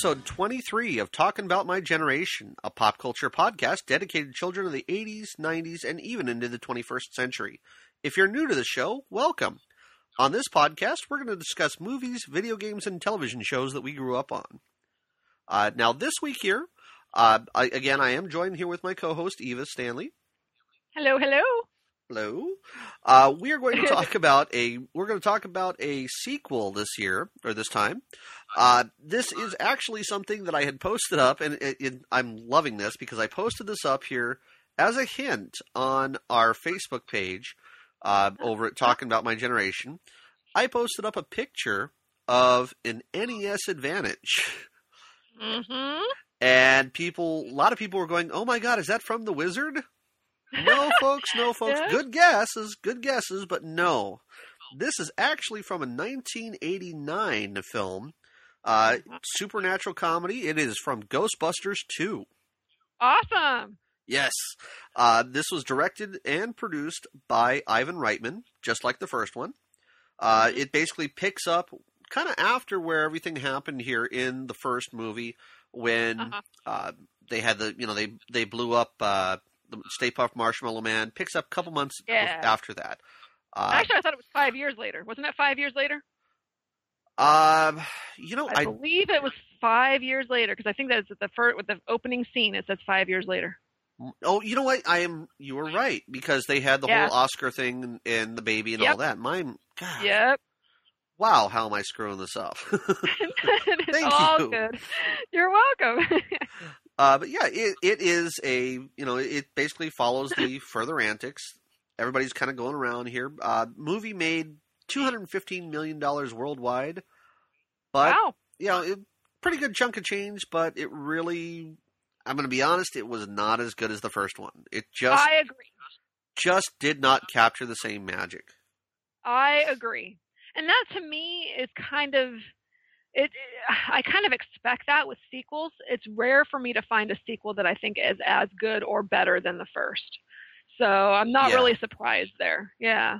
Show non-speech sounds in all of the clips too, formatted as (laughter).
episode 23 of Talking About My Generation, a pop culture podcast dedicated to children of the 80s, 90s, and even into the 21st century. If you're new to the show, welcome. On this podcast, we're going to discuss movies, video games, and television shows that we grew up on. Uh, now, this week here, uh, I, again, I am joined here with my co-host Eva Stanley. Hello, hello. Hello. Uh, we are going to talk (laughs) about a we're going to talk about a sequel this year or this time. Uh, this is actually something that I had posted up, and it, it, I'm loving this because I posted this up here as a hint on our Facebook page uh, over at Talking About My Generation. I posted up a picture of an NES Advantage. Mm-hmm. And people, a lot of people were going, "Oh my God, is that from The Wizard?" No, folks, no, folks. (laughs) Yeah. Good guesses, good guesses, but no. This is actually from a 1989 film, uh, supernatural comedy. It is from Ghostbusters 2. Awesome. Yes, uh, this was directed and produced by Ivan Reitman, just like the first one. Uh, Mhm. it basically picks up kind of after where everything happened here in the first movie when Uh-huh. uh, they had the you know they they blew up uh, the Stay Puft Marshmallow Man. Picks up a couple months Yeah. after that. Uh, Actually, I thought it was five years later. Wasn't that five years later? Um, you know, I, I, believe it was five years later because I think that's the first with the opening scene. It says five years later. oh, you know what? I am. You were right because they had the Yeah. whole Oscar thing and, and the baby and all that. Mine, God, Yep. wow, how am I screwing this up? (laughs) (laughs) it's Thank all you. good. (laughs) You're welcome. Uh, but yeah, it, it is a you know it basically follows the further antics. Everybody's kind of going around here. Uh, movie made two hundred and fifteen million dollars worldwide, but wow. you know, it, pretty good chunk of change. But it really, I'm going to be honest, it was not as good as the first one. It just I agree. just did not capture the same magic. I agree. And that to me is kind of it I kind of expect that with sequels. It's rare for me to find a sequel that I think is as good or better than the first. So I'm not Yeah. really surprised there. Yeah.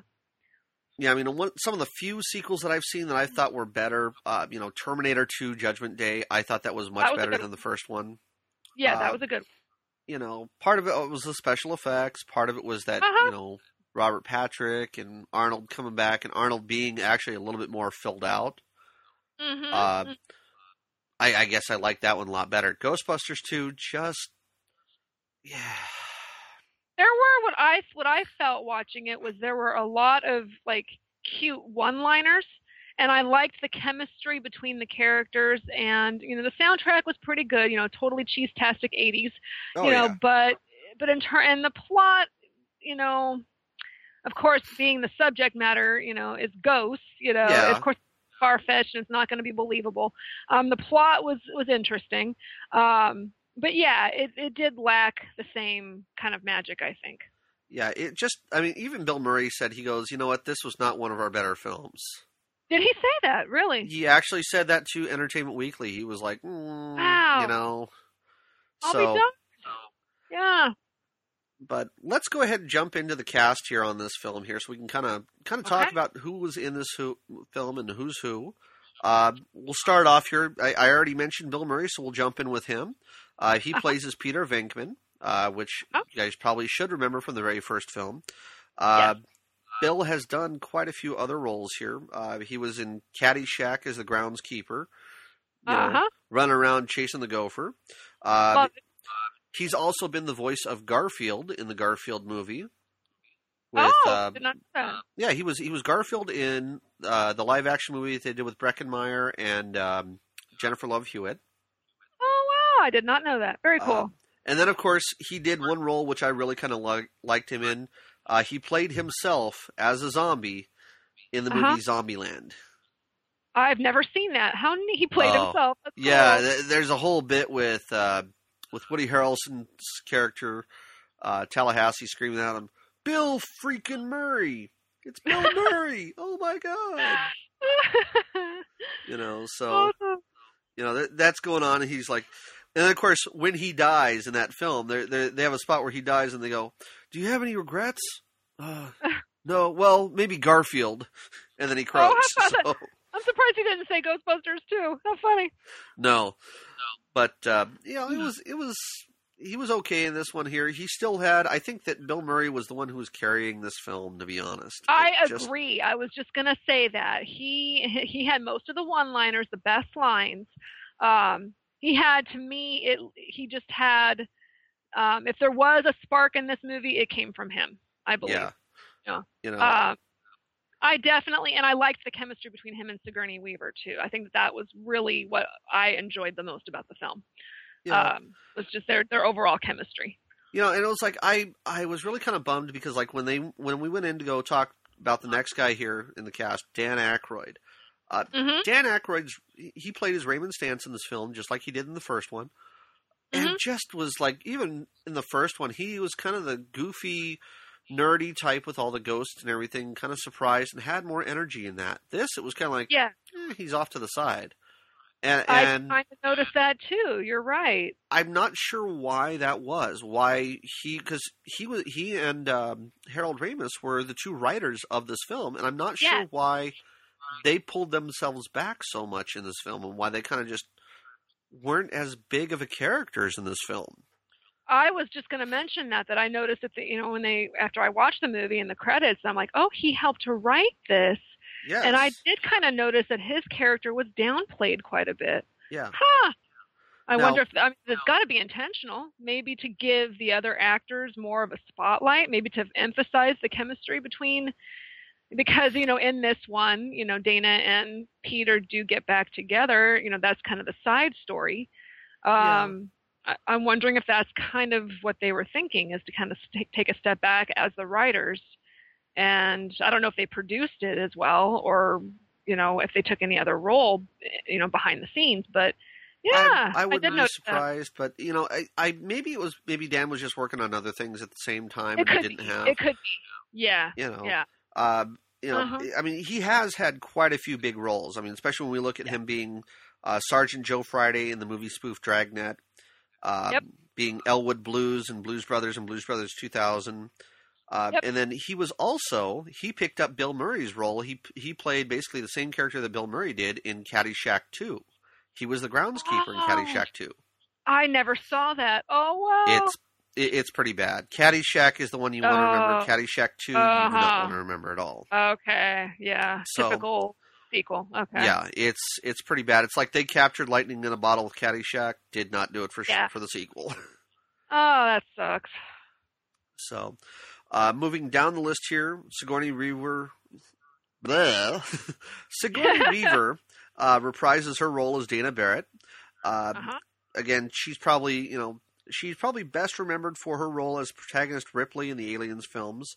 Yeah, I mean, one, some of the few sequels that I've seen that I thought were better, uh, you know, Terminator 2 Judgment Day, I thought that was much That was better than the first one. Yeah, Uh, that was a good you know, part of it was the special effects. Part of it was that Uh-huh. you know Robert Patrick and Arnold coming back, and Arnold being actually a little bit more filled out. hmm Uh, I, I guess I like that one a lot better. Ghostbusters two, just yeah, there were what I what I felt watching it was there were a lot of like cute one-liners and I liked the chemistry between the characters and you know the soundtrack was pretty good, you know, totally cheese-tastic 80s. oh you know, yeah, but but in turn and the plot, you know, of course, being the subject matter, you know, is ghosts. You know, Yeah. of course, far fetched and it's not going to be believable. Um, the plot was was interesting, um, but yeah, it it did lack the same kind of magic. I think. yeah. It just, I mean, even Bill Murray said he goes, you know what, this was not one of our better films. Did he say that? Really? He actually said that to Entertainment Weekly. He was like, mm, Wow. you know. I'll so. Yeah. but let's go ahead and jump into the cast here on this film here, so we can kind of kind of talk Okay. about who was in this who, film and who's who. Uh, we'll start off here. I, I already mentioned Bill Murray, so we'll jump in with him. Uh, he Uh-huh. plays as Peter Venkman, uh, which Oh. you guys probably should remember from the very first film. Uh, Bill has done quite a few other roles here. Uh, he was in Caddyshack as the groundskeeper, you Uh huh. running around chasing the gopher. Uh. He's also been the voice of Garfield in the Garfield movie. With, oh, uh, did not know that. yeah, he was he was Garfield in uh, the live action movie that they did with Breckin Meyer and um, Jennifer Love Hewitt. Oh I did not know that. Very cool. Um, and then, of course, he did one role which I really kind of li- liked him in. Uh, he played himself as a zombie in the Uh-huh. movie Zombieland. I've never seen that. How neat he played Oh, himself. That's Yeah, cool. th- there's a whole bit with uh, with Woody Harrelson's character uh, Tallahassee screaming at him, "Bill freaking Murray! It's Bill (laughs) Murray! Oh my god!" (laughs) You know, so Awesome. you know that, that's going on, and he's like, and then of course when he dies in that film, they they they have a spot where he dies, and they go, "Do you have any regrets?" Uh, (laughs) no, well maybe Garfield, and then he croaks. (laughs) how about so, I'm surprised he didn't say Ghostbusters too. How funny. No, but uh, you know, it was it was he was okay in this one here. He still had. I think that Bill Murray was the one who was carrying this film. To be honest, I just- agree. I was just gonna say that he he had most of the one-liners, the best lines. Um, he had to me it. He just had. Um, if there was a spark in this movie, it came from him. I believe. yeah, Yeah. You know, Um, I definitely, and I liked the chemistry between him and Sigourney Weaver too. I think that, that was really what I enjoyed the most about the film. know, Um, was just their their overall chemistry. you know, and it was like I I was really kind of bummed because like when they when we went in to go talk about the next guy here in the cast, Dan Aykroyd. Hmm Dan Aykroyd's he played as Raymond Stantz in this film just like he did in the first one. And Mhm. just was like even in the first one he was kind of the goofy nerdy type with all the ghosts and everything, kind of surprised and had more energy in that. This it was kind of like Yeah, eh, he's off to the side. And I kind of noticed that too. You're right. I'm not sure why that was. Why he because he was he and um, Harold Ramis were the two writers of this film, and I'm not sure why they pulled themselves back so much in this film, and why they kind of just weren't as big of a characters in this film. I was just going to mention that that I noticed that the, you know when they after I watched the movie in the credits, I'm like, oh, he helped to write this, Yes, and I did kind of notice that his character was downplayed quite a bit. yeah, Huh. I Now- wonder if I mean, it's got to be intentional, maybe to give the other actors more of a spotlight, maybe to emphasize the chemistry between because you know in this one, you know Dana and Peter do get back together. You know that's kind of the side story. Yeah. Um, I, I'm wondering if that's kind of what they were thinking is to kind of st- take a step back as the writers, and I don't know if they produced it as well or you know if they took any other role, you know behind the scenes, but. Yeah, I, I wouldn't did be notice that. surprised, but you know, I, I maybe it was maybe Dan was just working on other things at the same time, It and could didn't be. have It could be. Yeah. you know, Yeah. Um, you know, Uh-huh. I mean, he has had quite a few big roles. I mean, especially when we look at him being uh, Sergeant Joe Friday in the movie spoof Dragnet, um, Yep. being Elwood Blues and Blues Brothers and Blues Brothers 2000. Uh, Yep. And then he was also he picked up Bill Murray's role. He he played basically the same character that Bill Murray did in Caddyshack 2. He was the groundskeeper in Oh. Caddyshack 2. I never saw that. Oh wow. It's it, it's pretty bad. Caddyshack is the one you want to remember. Oh. Caddyshack 2 you do Uh-huh. not want to remember at all. okay. Yeah. So- Typical sequel. Okay. Yeah, it's it's pretty bad. It's like they captured lightning in a bottle with Caddyshack, did not do it for Yeah. for the sequel. (laughs) Oh, that sucks. So, uh, moving down the list here, Sigourney Weaver. Bleh. (laughs) Sigourney (laughs) Weaver uh, reprises her role as Dana Barrett. Uh, Uh-huh. Again, she's probably you know she's probably best remembered for her role as protagonist Ripley in the Aliens films.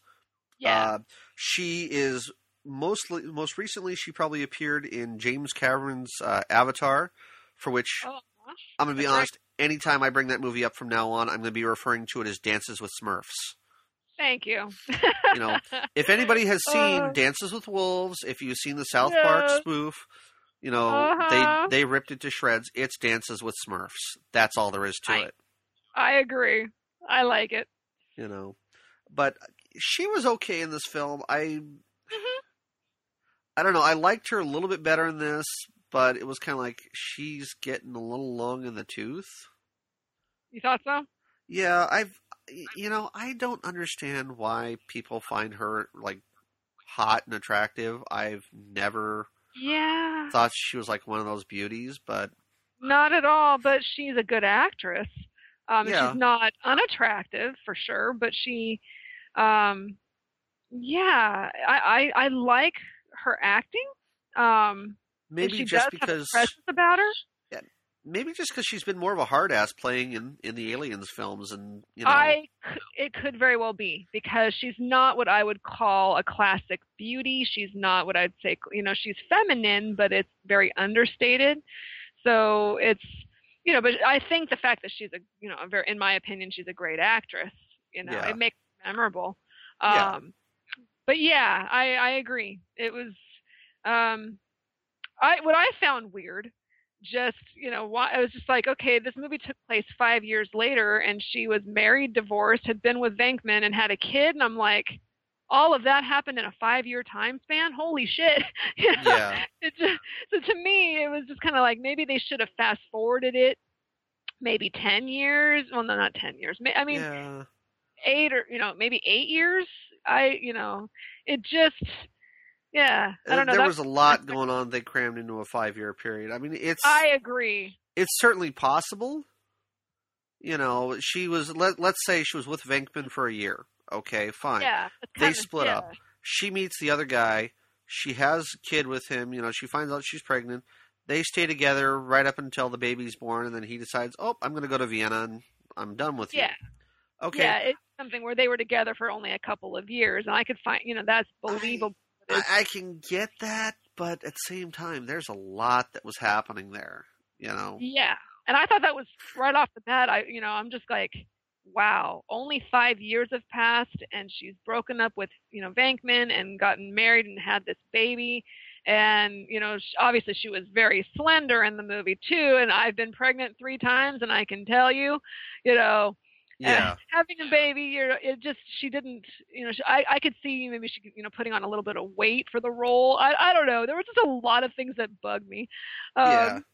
Yeah. Uh, she is mostly most recently she probably appeared in James Cameron's uh, Avatar, for which oh. I'm going to be That's right. honest. Anytime I bring that movie up from now on, I'm going to be referring to it as Dances with Smurfs. Thank you. You know, If anybody has (laughs) seen Uh. Dances with Wolves, if you've seen the South Yes. Park spoof, you know Uh-huh. they they ripped it to shreds. It's Dances with Smurfs. That's all there is to I- it. I agree. I like it. You know, but she was okay in this film. I Mm-hmm. I don't know. I liked her a little bit better in this, but it was kind of like she's getting a little long in the tooth. You thought so? Yeah, I've you know, I don't understand why people find her like hot and attractive. I've never Yeah. thought she was like one of those beauties, but Not at all, but she's a good actress. Um, Yeah. She's not unattractive for sure, but she, um, yeah, I, I, I like her acting. Um, maybe she just does have a because presence about her. Yeah, maybe just because she's been more of a hard ass playing in in the Aliens films, and you know, I, it could very well be because she's not what I would call a classic beauty. She's not what I'd say, you know, she's feminine, but it's very understated. So it's, you know, but I think the fact that she's a, you know, a very, in my opinion, she's a great actress. You know, Yeah. it makes it memorable. Yeah. Um, but yeah, I, I agree. It was, um, I what I found weird, just you know, why I was just like, okay, this movie took place five years later, and she was married, divorced, had been with Venkman, and had a kid, and I'm like, all of that happened in a five year time span. Holy shit! (laughs) You know? Yeah. It just, so to me, it was just kind of like maybe they should have fast forwarded it, maybe ten years. Well, no, not ten years. I mean, yeah. eight or you know maybe eight years. I you know it just yeah I don't know. Uh, There was a lot going on. They crammed into a five-year period. I mean, it's I agree. it's certainly possible. You know, she was let let's say she was with Venkman for a year. Okay, fine. Yeah, They split yeah. up. She meets the other guy. She has a kid with him. You know, she finds out she's pregnant. They stay together right up until the baby's born, and then he decides, "Oh, I'm going to go to Vienna, and I'm done with you." Yeah, Okay. yeah. It's something where they were together for only a couple of years, and I could find you know that's believable. I, I can get that, but at the same time, there's a lot that was happening there. You know. Yeah, and I thought that was right off the bat. I you know I'm just like, wow, only five years have passed, and she's broken up with you know Venkman and gotten married and had this baby. And you know, sh- obviously she was very slender in the movie too. And I've been pregnant three times, and I can tell you, you know, Yeah. (laughs) having a baby, you're it just she didn't, you know, she, I I could see maybe she you know putting on a little bit of weight for the role. I I don't know. There was just a lot of things that bugged me. Um, Yeah.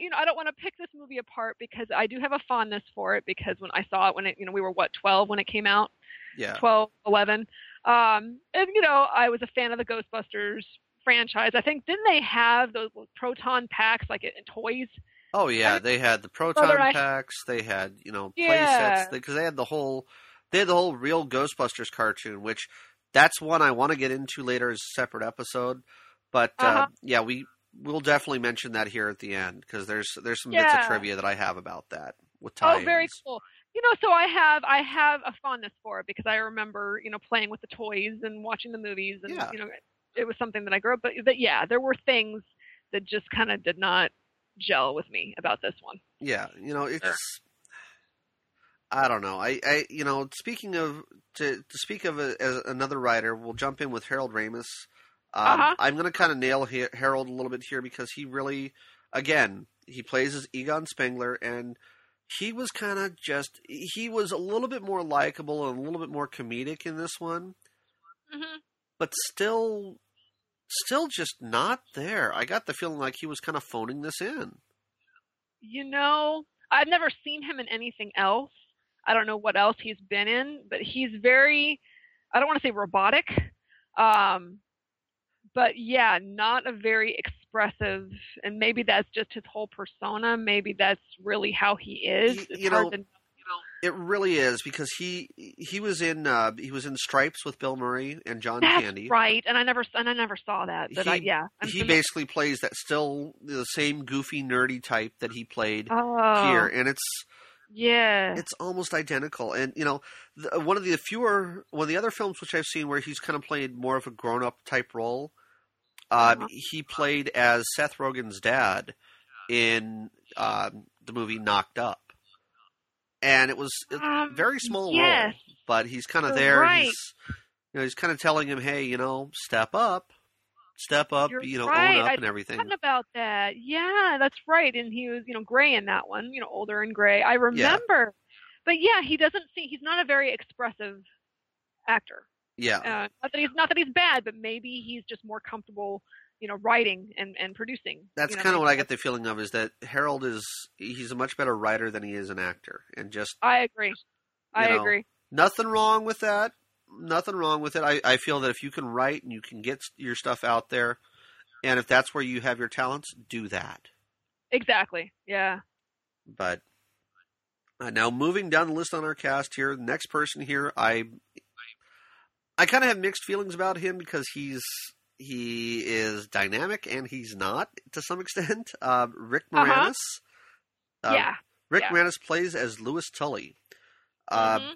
You know I don't want to pick this movie apart because I do have a fondness for it because when I saw it when it you know we were what 12 when it came out Yeah. 12 11 um and you know I was a fan of the Ghostbusters franchise I think didn't they have those proton packs like in toys Oh yeah, they had the proton Brother, I- packs. They had you know play Yeah. sets because they had the whole they had the whole real Ghostbusters cartoon, which that's one I want to get into later as a separate episode. But uh, Uh-huh. yeah, we we'll definitely mention that here at the end because there's there's some bits of trivia that I have about that with oh tie-ins. very cool you know so I have I have a fondness for it because I remember you know playing with the toys and watching the movies and Yeah. you know it was something that I grew up but, but yeah there were things that just kind of did not gel with me about this one Yeah, you know, it's. I don't know. I, I, you know, speaking of to to speak of a, as another writer, we'll jump in with Harold Ramis. Um, Uh-huh. I'm going to kind of nail Harold a little bit here because he really, again, he plays as Egon Spengler, and he was kind of just he was a little bit more likable and a little bit more comedic in this one, hmm but still, still just not there. I got the feeling like he was kind of phoning this in. You know, I've never seen him in anything else. I don't know what else he's been in, but he's very I don't want to say robotic. Um but yeah, not a very expressive and maybe that's just his whole persona, maybe that's really how he is. It's you hard know, to It really is because he he was in uh, he was in Stripes with Bill Murray and John That's Candy. right, and I never and I never saw that, but I, yeah, I'm he familiar- basically plays that still the same goofy nerdy type that he played oh, here, and it's yeah, it's almost identical. And you know, the, one of the fewer one of the other films which I've seen where he's kind of played more of a grown up type role. Uh, Uh-huh. He played as Seth Rogen's dad in um, the movie Knocked Up, and it was a Um, very small yes. role, but he's kind of there. right. He's you know he's kind of telling him, hey, you know, step up, step up, You're you know, right. own up I'd and everything. about that. Yeah, that's right. And he was, you know, gray in that one, you know, older and gray. I remember. But yeah, he doesn't see. He's not a very expressive actor. Yeah, Uh, not that he's not that he's bad, but maybe he's just more comfortable, you know, writing and and producing. that's you know, kind of what I get the feeling of is that Harold is he's a much better writer than he is an actor, and just I agree. I know, agree. nothing wrong with that. Nothing wrong with it. I, I feel that if you can write and you can get your stuff out there, and if that's where you have your talents, do that. Exactly. Yeah. But uh, now moving down the list on our cast here, the next person here, I I kind of have mixed feelings about him because he's he is dynamic and he's not to some extent. Uh, (laughs) Rick Uh-huh. Moranis. Uh, yeah. Rick yeah. Moranis plays as Louis Tully. Uh, Mhm.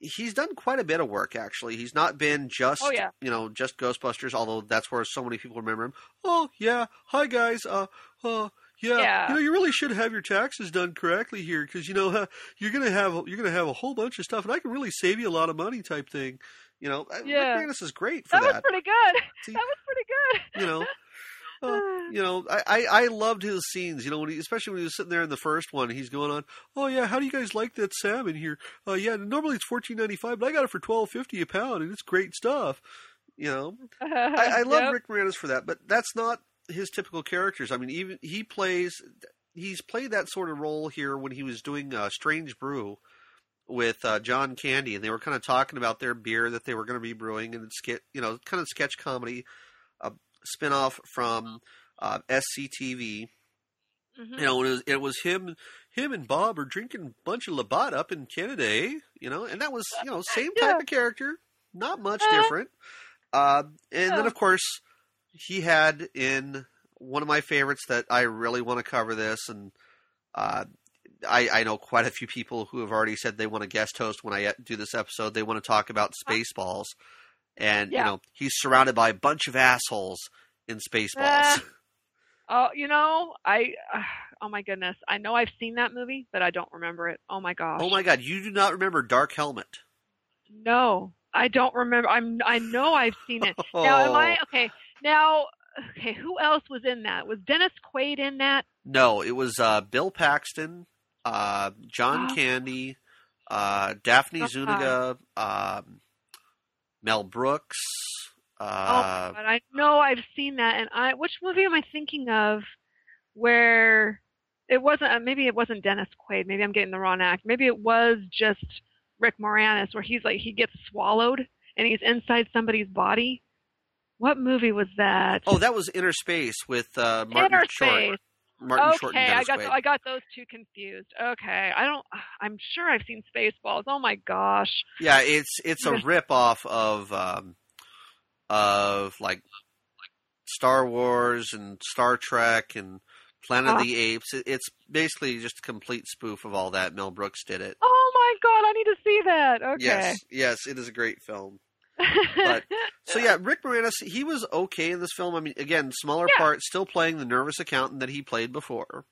He's done quite a bit of work actually. He's not been just Oh, yeah. you know just Ghostbusters, although that's where so many people remember him. Oh yeah, hi guys. Uh, uh yeah, Yeah. you know you really should have your taxes done correctly here because you know uh, (laughs) you're gonna have you're gonna have a whole bunch of stuff, and I can really save you a lot of money type thing. You know, Yeah. Rick Moranis is great for That that. was pretty good. See, That was pretty good. you know, (sighs) Uh, you know, I, I, I loved his scenes. You know, when he, especially when he was sitting there in the first one, he's going on, "Oh yeah, how do you guys like that salmon here? Uh, yeah, normally it's fourteen ninety five, but I got it for twelve fifty a pound, and it's great stuff." You know, (laughs) I, I love Yep. Rick Moranis for that, but that's not his typical characters. I mean, even he plays, he's played that sort of role here when he was doing uh, Strange Brew with uh, John Candy, and they were kind of talking about their beer that they were going to be brewing, and it's skit, you know, kind of sketch comedy, a spinoff from uh, SCTV. Mhm. You know, it was, it was him, him and Bob are drinking a bunch of Labatt up in Canada, eh? you know, and that was you know same (laughs) type Yeah. of character, not much Uh-huh. different. Uh, and then of course he had in one of my favorites that I really want to cover this, and uh, I, I know quite a few people who have already said they want to guest host when I uh, do this episode. They want to talk about Spaceballs, and you know he's surrounded by a bunch of assholes in Spaceballs. Ah. Oh, you know, I. Uh, (sighs) oh my goodness, I know I've seen that movie, but I don't remember it. Oh my gosh. oh my God, you do not remember Dark Helmet? No, I don't remember. I'm. I know I've seen it. (laughs) Now, am I okay? Now, okay. Who else was in that? Was Dennis Quaid in that? No, it was uh, Bill Paxton, uh, John Oh. Candy, uh, Daphne God. Zuniga, um, Mel Brooks. oh Uh, my God, I know I've seen that. And I, which movie am I thinking of? Where it wasn't. uh, Maybe it wasn't Dennis Quaid. Maybe I'm getting the wrong act. Maybe it was just Rick Moranis, where he's like he gets swallowed and he's inside somebody's body. What movie was that? oh, that was Inner Space with uh, Martin Inner Short. Space. Martin okay, I got Quaid. I got those two confused. Okay, I don't. (sighs) I'm sure I've seen Spaceballs. Oh my gosh. Yeah, it's it's a rip off of um, of like Star Wars and Star Trek and Planet of the Apes. It, it's basically just a complete spoof of all that. Mel Brooks did it. Oh my god, I need to see that. Okay. Yes, yes, it is a great film. But- So (laughs) yeah, Rick Moranis, he was okay in this film. I mean, again, smaller Yeah. part, still playing the nervous accountant that he played before.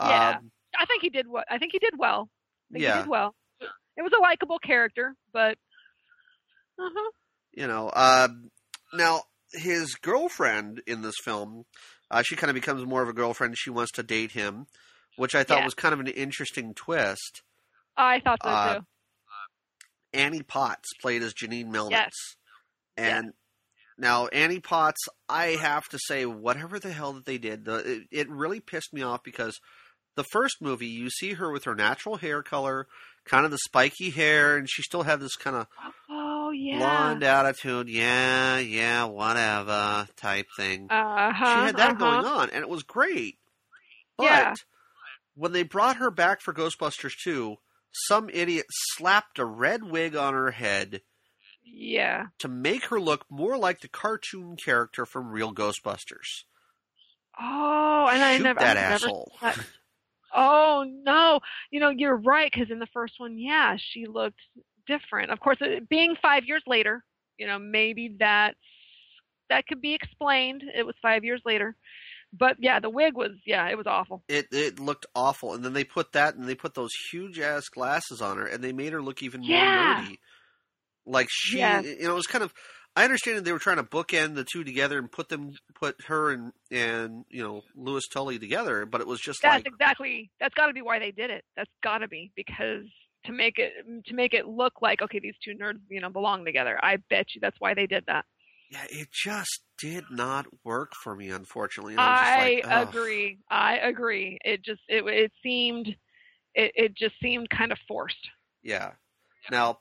Yeah. Um, I think he did what I think he did well. I think Yeah. he did well. It was a likable character, but uh-huh. you know, uh, now his girlfriend in this film, uh, she kind of becomes more of a girlfriend. She wants to date him, which I thought Yeah. was kind of an interesting twist. I thought so Uh, too. Annie Potts played as Janine Melnitz. Yes. And now Annie Potts, I have to say, whatever the hell that they did, the, it, it really pissed me off because the first movie, you see her with her natural hair color, kind of the spiky hair, and she still had this kind of Oh yeah. blonde attitude, yeah, yeah, whatever type thing. Uh-huh. she had that uh-huh. going on, and it was great. But Yeah. when they brought her back for Ghostbusters 2, some idiot slapped a red wig on her head Yeah. to make her look more like the cartoon character from Real Ghostbusters. Oh, and I never that I never asshole. that- Oh no! You know you're right because in the first one, yeah, she looked different. Of course, it, being five years later, you know maybe that that could be explained. It was five years later, but yeah, the wig was yeah, it was awful. It it looked awful, and then they put that, and they put those huge ass glasses on her, and they made her look even Yeah. more nerdy. Like she, you know, it was kind of. I understand that they were trying to bookend the two together and put them, put her and and you know Louis Tully together, but it was just That's like exactly that's got to be why they did it. That's got to be because to make it to make it look like okay, these two nerds you know belong together. I bet you that's why they did that. Yeah, it just did not work for me, unfortunately. I, I like, agree. I agree. It just it it seemed it it just seemed kind of forced. Yeah. Now,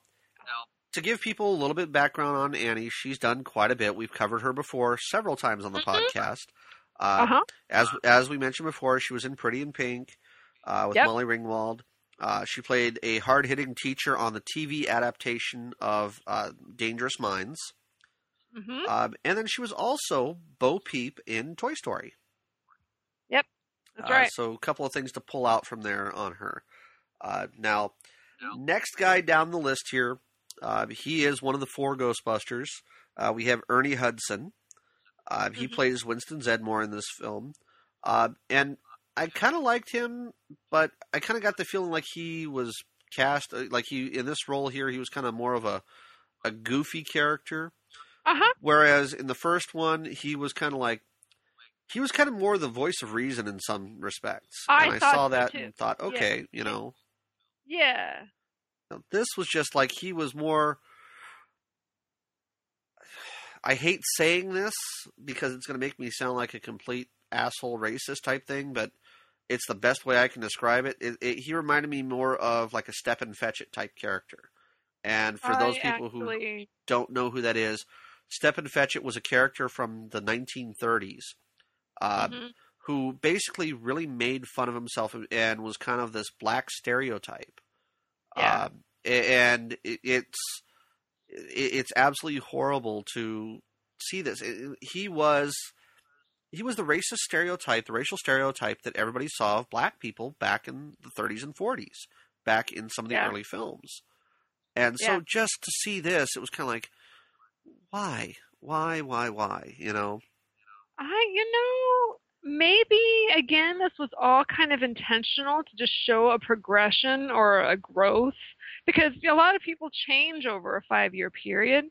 to give people a little bit of background on Annie, she's done quite a bit. We've covered her before several times on the Mhm. podcast. Uh Uh, huh. as as we mentioned before, she was in Pretty in Pink uh, with Yep. Molly Ringwald. Uh, she played a hard hitting teacher on the TV adaptation of uh, Dangerous Minds. Hmm Um, and then she was also Bo Peep in Toy Story. Yep, That's Uh, right. So a couple of things to pull out from there on her. Uh, now, No. next guy down the list here, uh, he is one of the four Ghostbusters. Uh, we have Ernie Hudson. Uh, he Mhm. plays Winston Zeddemore in this film, uh, and I kind of liked him, but I kind of got the feeling like he was cast like he in this role here. He was kind of more of a a goofy character. Uh huh. Whereas in the first one, he was kind of like he was kind of more the voice of reason in some respects. I and I saw so, that too. and thought, Yeah. okay, you know, Yeah. this was just like he was more. I hate saying this because it's going to make me sound like a complete asshole racist type thing, but it's the best way I can describe it. It, it he reminded me more of like a Stepin Fetchit type character. And for those I people who don't know who that is, Stepin Fetchit was a character from the 1930s uh, Mhm. who basically really made fun of himself and was kind of this black stereotype. Yeah. Um, and it's it's absolutely horrible to see this. He was he was the racist stereotype, the racial stereotype that everybody saw of black people back in the 30s and 40s, back in some of the Yeah. early films. And so Yeah. just to see this, it was kind of like, why, why, why, why? You know? I, you know, maybe again, this was all kind of intentional to just show a progression or a growth because a lot of people change over a five year period.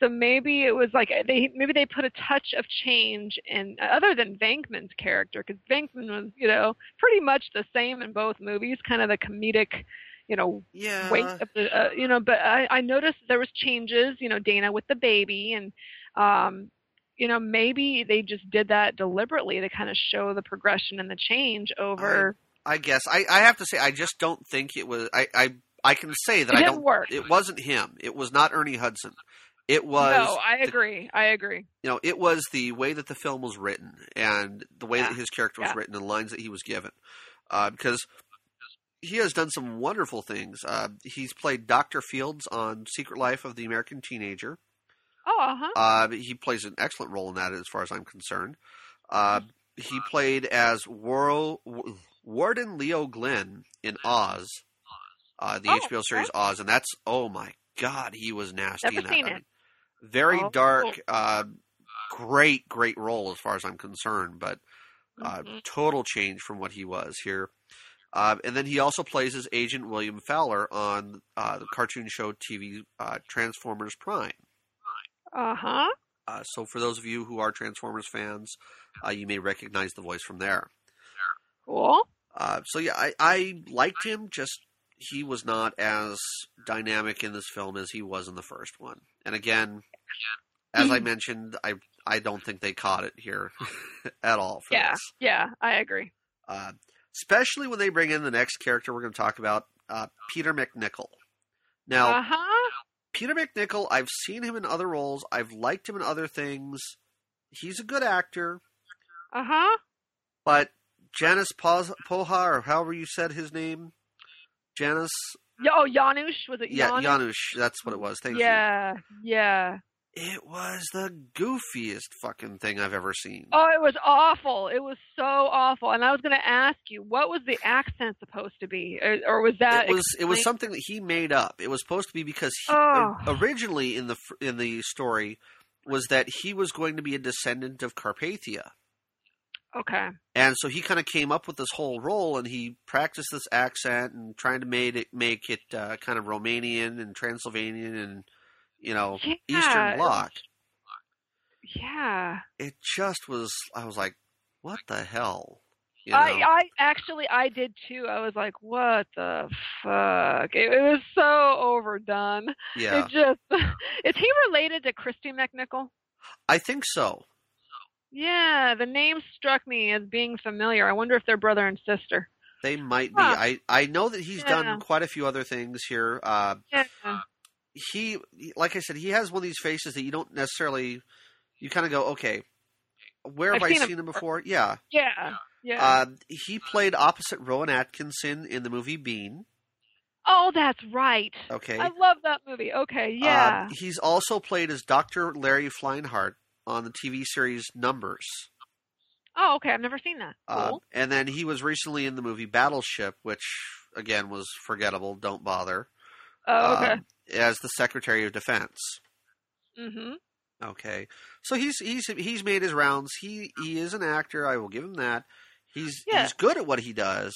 So maybe it was like they maybe they put a touch of change in other than Venkman's character because Venkman was you know pretty much the same in both movies, kind of the comedic, you know, Yeah. weight of the uh, you know but I, I noticed there was changes you know dana with the baby and um you know maybe they just did that deliberately to kind of show the progression and the change over I guess I, I have to say I just don't think it was I I, I can say that it I didn't don't work it wasn't him. It was not Ernie Hudson. It was no i the- agree i agree you know, it was the way that the film was written and the way that his character was Yeah. written and lines that he was given. Uh, because he has done some wonderful things. Uh, he's played Dr. Fields on Secret Life of the American Teenager. oh uh-huh Uh, he plays an excellent role in that, as far as I'm concerned. Uh, he played as Waro, Warden Leo Glenn in Oz, uh, the Oh, HBO series Oz, and that's oh my god, he was nasty Never in that. seen I it. very Oh. dark, uh, great, great role as far as I'm concerned, but uh, Mhm. total change from what he was here. Uh, and then he also plays as Agent William Fowler on uh, the cartoon show TV uh, Transformers Prime. uh-huh Uh, so for those of you who are Transformers fans, uh, you may recognize the voice from there. cool Uh, so yeah, I, I liked him. Just he was not as dynamic in this film as he was in the first one. And again, as I (laughs) mentioned, I I don't think they caught it here (laughs) at all. For yeah this. yeah i agree Uh, especially when they bring in the next character we're going to talk about, uh, Peter MacNicol. Now, uh-huh Peter MacNicol, I've seen him in other roles. I've liked him in other things. He's a good actor, uh-huh but Janice Poha, or however you said his name, Janice, oh janosz was it yeah, janosz Janosz, that's what it was. Thank yeah yeah you. It was the goofiest fucking thing I've ever seen. Oh, it was awful. It was so awful. And I was going to ask you, what was the accent supposed to be, or, or was that? it was it was something that he made up. It was supposed to be because he, Oh. originally in the in the story was that he was going to be a descendant of Carpathia. Okay. And so he kind of came up with this whole role, and he practiced this accent and trying to made it make it uh, kind of Romanian and Transylvanian and you know Yeah, Eastern Bloc. Yeah. It just was. I was like, what the hell? You know? I, I actually I did too. I was like, what the fuck? It, it was so overdone. yeah, It just (laughs) is he related to Kristy McNichol? I think so. Yeah, the name struck me as being familiar. I wonder if they're brother and sister. They might be. I I know that he's Yeah. done quite a few other things here. Uh, Yeah. He, like I said, he has one of these faces that you don't necessarily. You kind of go, okay, where have I've I seen him seen him before? Yeah. Yeah. Yeah. Uh, he played opposite Rowan Atkinson in the movie Bean. oh, that's right. Okay. I love that movie. Okay, yeah. Uh, he's also played as Dr. Larry Fleinhardt on the TV series Numbers. oh, okay. I've never seen that. Uh, Cool. and then he was recently in the movie Battleship, which again was forgettable. Don't bother. Oh, okay. um, as the Secretary of Defense. Mm-hmm. Okay, so he's he's he's made his rounds. He he is an actor. I will give him that. He's Yeah. he's good at what he does,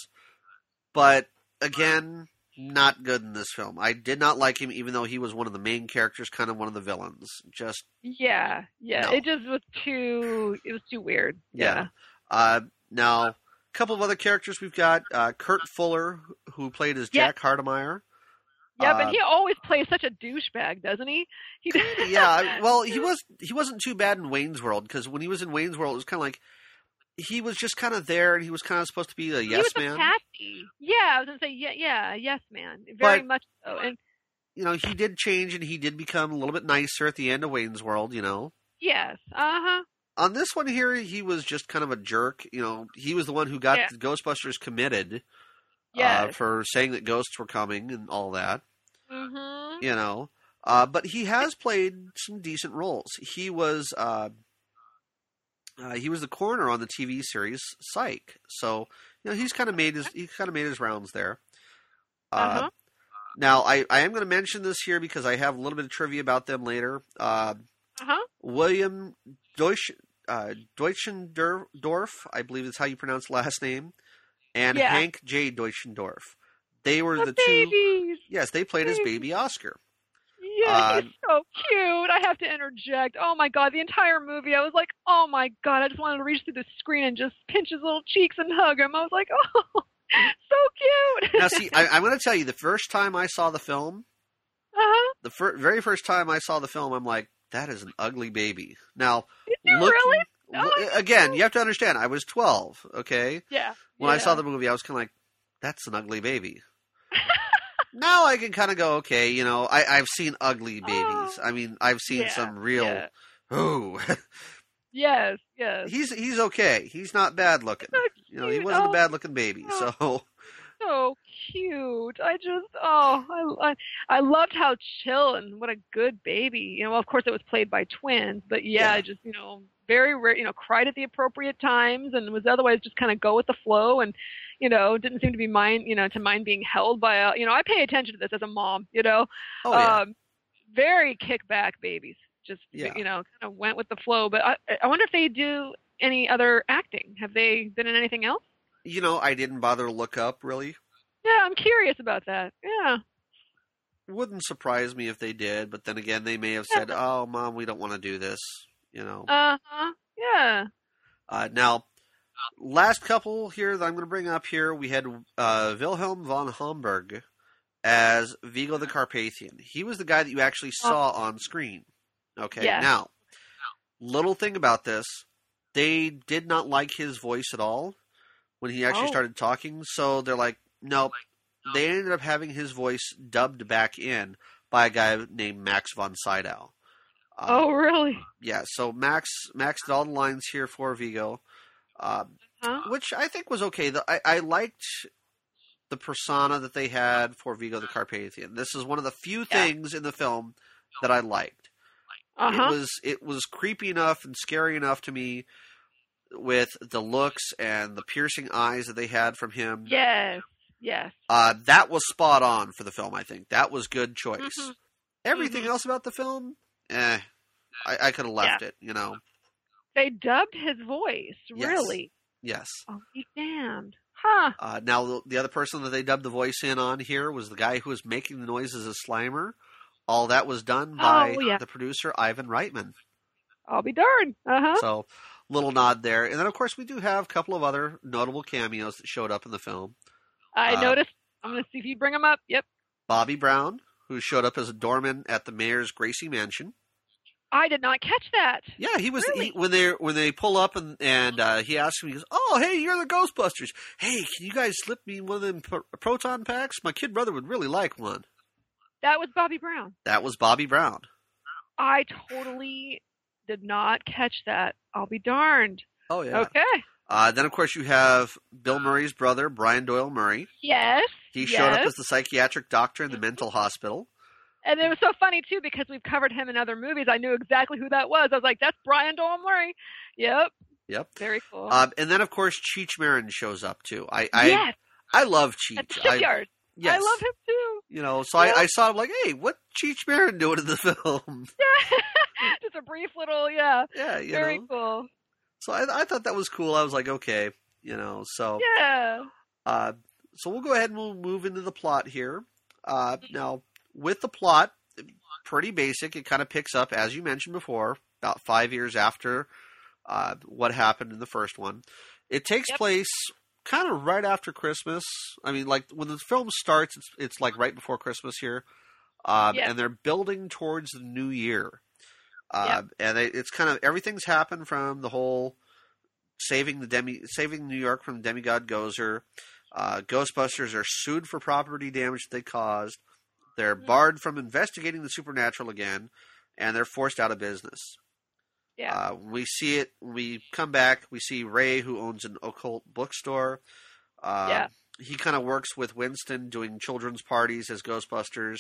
but again, not good in this film. I did not like him, even though he was one of the main characters, kind of one of the villains. Just Yeah, yeah. No. It just was too. It was too weird. Yeah. uh, now a couple of other characters we've got uh, Kurt Fuller, who played as Yeah. Jack Hardemeyer. Yeah, Uh, but he always plays such a douchebag, doesn't he? He (laughs) yeah, well, he was he wasn't too bad in Wayne's World because when he was in Wayne's World, it was kind of like he was just kind of there, and he was kind of supposed to be a he yes man. patsy. Yeah, I was gonna say yeah, yeah, yes man, very But- much so. And You know, he did change, and he did become a little bit nicer at the end of Wayne's World. You know, yes, uh huh. on this one here, he was just kind of a jerk. You know, he was the one who got Yeah. the Ghostbusters committed uh, for saying that ghosts were coming and all that. mm-hmm. You know, uh, but he has played some decent roles. He was uh, uh, he was the coroner on the TV series Psych, so you know he's kind of made his he kind of made his rounds there. Uh, Uh-huh. Now, I, I am going to mention this here because I have a little bit of trivia about them later. Uh, Uh huh. William Deutsch, uh, Deutschendorf, I believe is how you pronounce last name, and Yeah. Hank J. Deutschendorf. They were The, the two. Yes, they played as baby Oscar. Yeah, Uh, he's so cute. I have to interject. Oh my god, the entire movie, I was like, oh my god, I just wanted to reach through the screen and just pinch his little cheeks and hug him. I was like, (laughs) oh, so cute. Now, see, I, I'm going to tell you, the first time I saw the film, uh-huh. the fir- very first time I saw the film, I'm like, that is an ugly baby. Now, Did you looking, really? Lo- Oh, again, you have to understand, I was 12, okay? Yeah. When I saw the movie, I was kind of like, that's an ugly baby. (laughs) now I can kind of go, okay, you know, I, I've seen ugly oh, babies. Oh. I mean, I've seen Yeah, some real, yeah. oh, Yes, yes. he's he's okay. He's not bad looking. So You know, he wasn't a Oh, bad looking baby. Oh. So, so cute. I just oh, I, I I loved how chill and what a good baby. You know, well, of course it was played by twins, but yeah, Yeah. just you know, very rare. You know, cried at the appropriate times and was otherwise just kind of go with the flow and you know didn't seem to be mind you know to mind being held by a you know I pay attention to this as a mom. You know, oh yeah. um, very kickback babies. Just Yeah. you know, kind of went with the flow. But I I wonder if they do any other acting. Have they been in anything else? you know, I didn't bother to look up really. Yeah, I'm curious about that. Yeah. Wouldn't surprise me if they did, but then again, they may have said, "Oh, mom, we don't want to do this." You know. Uh huh. Yeah. Uh, now, last couple here that I'm going to bring up here, we had uh, Wilhelm von Homburg as Vigo the Carpathian. He was the guy that you actually saw on screen. Okay, Yeah. now, little thing about this, they did not like his voice at all when he actually Oh. started talking, so they're like, nope. They ended up having his voice dubbed back in by a guy named Max von Sydow. Uh, oh, really? yeah, so Max Max did all the lines here for Vigo, uh, Huh? which I think was okay. The, I, I liked the persona that they had for Vigo the Carpathian. This is one of the few Yeah. things in the film that I liked. Uh It was it was creepy enough and scary enough to me with the looks and the piercing eyes that they had from him. Yes. Yes. Uh, that was spot on for the film. I think that was good choice. Mhm. Everything Mhm. else about the film, eh, I, I could have left it. You know, They dubbed his voice. Yes. Really? yes. Oh, be damned. Huh. Uh, now, the, the other person that they dubbed the voice in on here was the guy who was making the noises as Slimer. All that was done by Oh, yeah. the producer Ivan Reitman. I'll be darned. Uh huh. So, little nod there. And then, of course, we do have a couple of other notable cameos that showed up in the film. I uh, noticed. I'm gonna see if you bring them up. Yep. Bobby Brown, who showed up as a doorman at the mayor's Gracie Mansion. I did not catch that. Yeah, he was Really? he, when they when they pull up and and uh, he asks him. He goes, "Oh, hey, you're the Ghostbusters. Hey, can you guys slip me one of them pro- proton packs? My kid brother would really like one." That was Bobby Brown. That was Bobby Brown. I totally did not catch that. I'll be darned. Oh yeah. Okay. Uh, then of course you have Bill Murray's brother, Brian Doyle Murray. Yes. He showed up as the psychiatric doctor in the mental hospital. And it was so funny too because we've covered him in other movies. I knew exactly who that was. I was like, "That's Brian Doyle Murray." Yep. Yep. Very cool. Um, and then of course Cheech Marin shows up too. I I, yes. I love Cheech. At the Cheech. I, shipyard. yes. I love him too. You know, so I. I saw him like, hey, what Cheech Marin doing in the (laughs) film? Yeah. (laughs) Just a brief little, yeah. yeah, you Very know. cool. So I, I thought that was cool. I was like, okay, you know. So Yeah. uh, so we'll go ahead and we'll move into the plot here. Uh, now, with the plot, pretty basic. It kind of picks up, as you mentioned before, about five years after uh, what happened in the first one. It takes Yep. place kind of right after Christmas. I mean, like when the film starts, it's it's like right before Christmas here, um, Yep. and they're building towards the new year. Uh, And it, it's kind of everything's happened from the whole saving the demi saving New York from the demigod Gozer. Uh, Ghostbusters are sued for property damage they caused. They're Mhm. barred from investigating the supernatural again, and they're forced out of business. Yeah. Uh, we see it. We come back. We see Ray, who owns an occult bookstore. Uh, Yeah. He kind of works with Winston doing children's parties as Ghostbusters.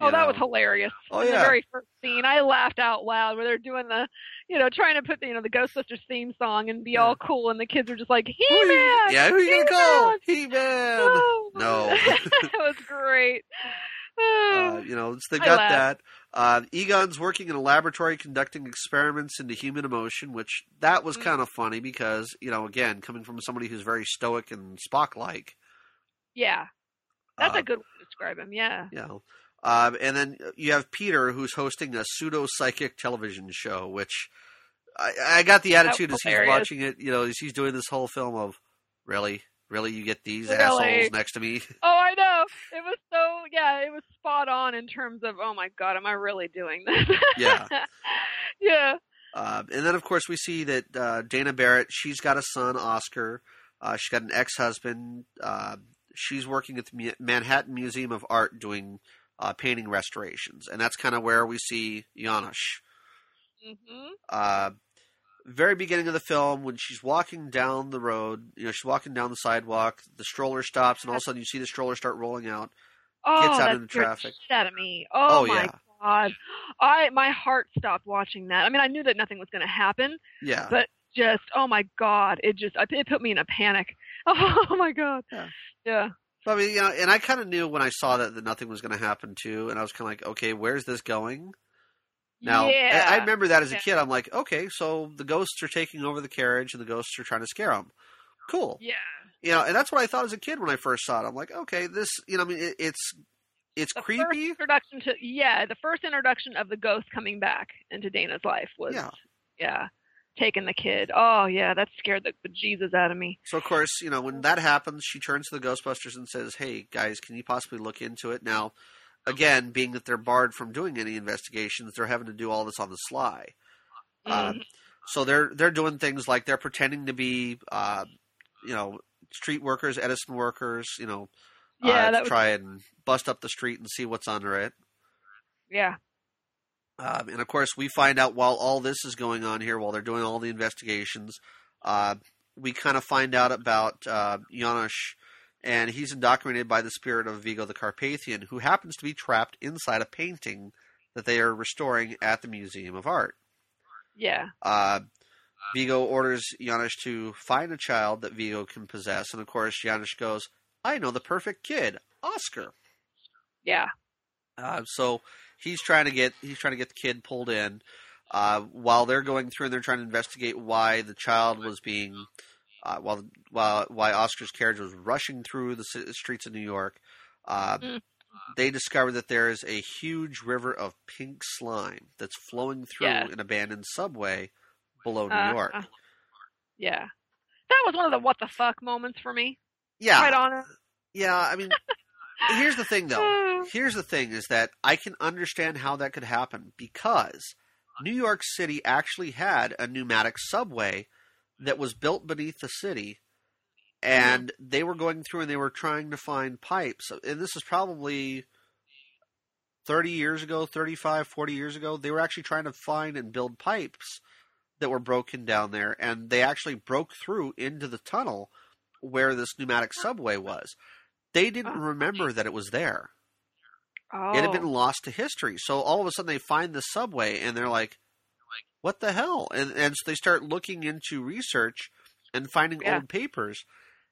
Oh, you that was hilarious. Oh, In yeah. The very first scene, I laughed out loud where they're doing the, you know, trying to put the, you know, the Ghostbusters theme song and be Yeah. all cool, and the kids are just like, you- He-Man! Yeah, who you gonna call? He-Man! He-Man. Oh, No. (laughs) (laughs) that was great. Uh, you know, so they got that. Uh, Egon's working in a laboratory conducting experiments into human emotion, which that was Mm. kind of funny because, you know, again, coming from somebody who's very stoic and Spock-like. yeah, that's uh, a good way to describe him. Yeah. you know. Um, and then you have Peter, who's hosting a pseudo psychic television show, which I, I got the attitude as he's watching it. You know, as he's doing this whole film of, really, really, you get these Really? assholes next to me. (laughs) Oh, I know. It was so yeah, it was spot on in terms of oh my god, am I really doing this? (laughs) Yeah. yeah. Uh, and then, of course, we see that uh, Dana Barrett, she's got a son, Oscar. Uh, she's got an ex-husband. Uh, she's working at the Manhattan Museum of Art doing uh, painting restorations, and that's kind of where we see Janosz. Mhm. uh, very beginning of the film when she's walking down the road, you know, she's walking down the sidewalk, the stroller stops, and all of a sudden you see the stroller start rolling out. Oh, Gets out that into scared traffic. the shit out of me. Oh, Oh, my yeah. god. I my heart stopped watching that. I mean, I knew that nothing was going to happen, Yeah, but just oh my god, it just it put me in a panic. (laughs) Oh my god. Yeah. Yeah. So I mean, you know, and I kind of knew when I saw that that nothing was going to happen too, and I was kind of like, okay, where's this going? Now, yeah. I, I remember that as a kid. I'm like, okay, so the ghosts are taking over the carriage, and the ghosts are trying to scare them. Cool, Yeah. you know, and that's what I thought as a kid when I first saw it. I'm like, okay, this, you know, I mean, it, it's it's The creepy. first introduction to yeah, the first introduction of the ghost coming back into Dana's life was Yeah. yeah, taking the kid. Oh yeah, that scared the bejesus out of me. So of course, you know, when that happens, she turns to the Ghostbusters and says, "Hey guys, can you possibly look into it?" Now, again, being that they're barred from doing any investigations, they're having to do all this on the sly. Uh, Mhm. so they're they're doing things like they're pretending to be, uh, you know, street workers, Edison workers, you know, yeah, uh, to try and bust up the street and see what's under it. yeah. Um, and of course, we find out while all this is going on here, while they're doing all the investigations, uh, we kind of find out about uh, Janosz, and he's indoctrinated by the spirit of Vigo the Carpathian, who happens to be trapped inside a painting that they are restoring at the Museum of Art. Yeah. Uh, Vigo orders Janosz to find a child that Vigo can possess, and of course, Janosz goes, "I know the perfect kid, Oscar." Yeah. Uh, so he's trying to get he's trying to get the kid pulled in. Uh, while they're going through and they're trying to investigate why the child was being uh, while while why Oscar's carriage was rushing through the streets of New York. Uh, Mm. They discover that there is a huge river of pink slime that's flowing through Yeah. an abandoned subway below New Uh, York. yeah. That was one of the what the fuck moments for me. Yeah, Right on. yeah. I mean, here's the thing though. (sighs) Here's the thing is that I can understand how that could happen because New York City actually had a pneumatic subway that was built beneath the city and mm-hmm. they were going through and they were trying to find pipes. And this is probably 30 years ago 35 40 years ago they were actually trying to find and build pipes that were broken down there and they actually broke through into the tunnel where this pneumatic subway was they didn't Oh. remember that it was there oh. it had oh. been lost to history. So all of a sudden they find the subway and they're like, "What the hell?" And and so they start looking into research and finding Yeah. old papers.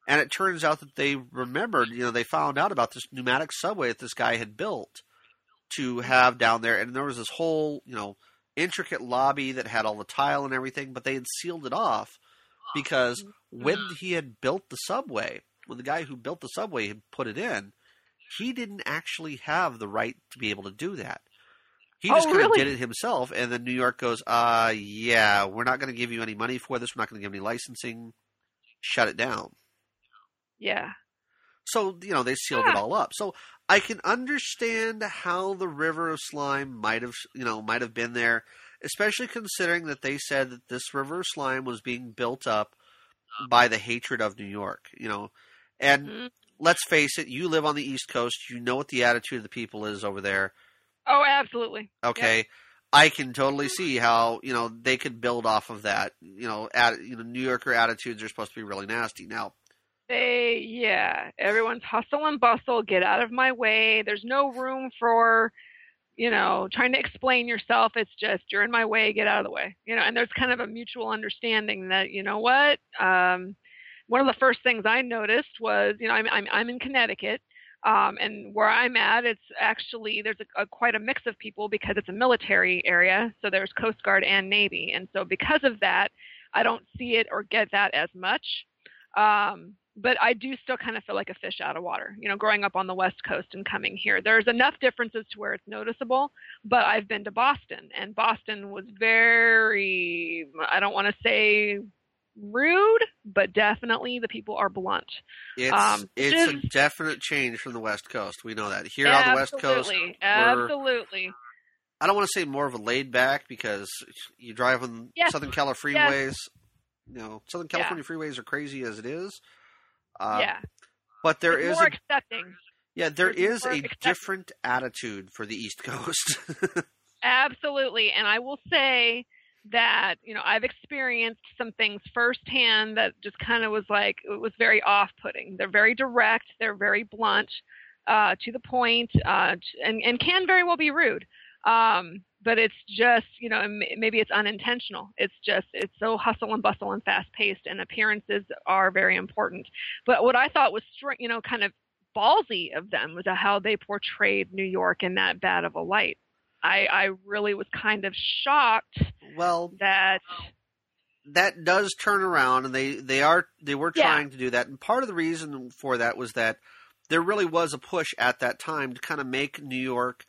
And it turns out that they remembered, you know, they found out about this pneumatic subway that this guy had built to have down there. And there was this whole, you know, intricate lobby that had all the tile and everything, but they had sealed it off because mm-hmm. when he had built the subway, when the guy who built the subway had put it in, he didn't actually have the right to be able to do that. He just Oh, kind of did it himself, and then New York goes, "Uh, yeah, we're not going to give you any money for this. We're not going to give any licensing. Shut it down." Yeah. So you know they sealed it all up. So I can understand how the river of slime might have you know might have been there, especially considering that they said that this river of slime was being built up by the hatred of New York. You know, and Mhm. let's face it, you live on the East Coast. You know what the attitude of the people is over there. Oh, absolutely. Okay. I can totally see how you know they could build off of that. You know, at, you know, New Yorker attitudes are supposed to be really nasty. Now, They, yeah, everyone's hustle and bustle. Get out of my way. There's no room for, you know, trying to explain yourself. It's just you're in my way. Get out of the way. You know, and there's kind of a mutual understanding that you know what. Um, one of the first things I noticed was, you know, I'm I'm, I'm in Connecticut. Um, and where I'm at, it's actually there's a, a quite a mix of people because it's a military area. So there's Coast Guard and Navy, and so because of that, I don't see it or get that as much. Um, but I do still kind of feel like a fish out of water. You know, growing up on the West Coast and coming here, there's enough differences to where it's noticeable. But I've been to Boston, and Boston was very, I don't want to say rude, but definitely the people are blunt. it's Um, it's a definite change from the West Coast. We know that here on the West Coast. Absolutely, absolutely. I don't want to say more of a laid back because you drive on Yes. Southern California Yes. freeways. You know, Southern California freeways are crazy as it is. Uh, yeah, but there it's is more a, accepting. yeah there there's is a accept- different attitude for the East Coast. (laughs) Absolutely. And I will say that, you know, I've experienced some things firsthand that just kind of was like, it was very off putting. They're very direct, they're very blunt, uh, to the point, uh, and, and can very well be rude. Um, but it's just, you know, maybe it's unintentional. It's just, it's so hustle and bustle and fast paced, and appearances are very important. But what I thought was, you know, kind of ballsy of them was how they portrayed New York in that bad of a light. I, I really was kind of shocked well, that that does turn around, and they they are they were Yeah. trying to do that, and part of the reason for that was that there really was a push at that time to kind of make New York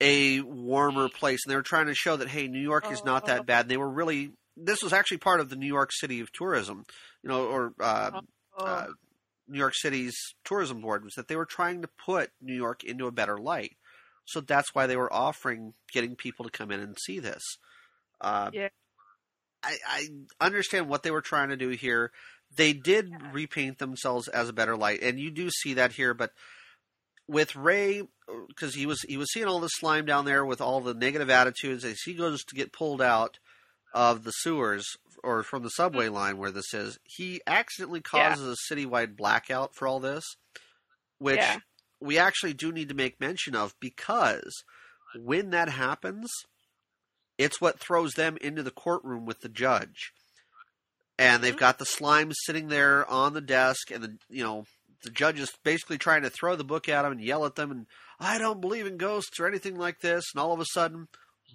a warmer place, and they were trying to show that hey, New York is not Oh. that bad. And they were really this was actually part of the New York City of tourism, you know, or uh, uh, New York City's tourism board was that they were trying to put New York into a better light. So that's why they were offering getting people to come in and see this. Uh, Yeah. I, I understand what they were trying to do here. They did repaint themselves as a better light, and you do see that here. But with Ray, because he was he was seeing all this slime down there with all the negative attitudes, as he goes to get pulled out of the sewers or from the subway line where this is, he accidentally Yeah. causes a citywide blackout for all this, which Yeah. We actually do need to make mention of because when that happens, it's what throws them into the courtroom with the judge. And they've got the slime sitting there on the desk, and the you know the judge is basically trying to throw the book at them and yell at them, and I don't believe in ghosts or anything like this. And all of a sudden,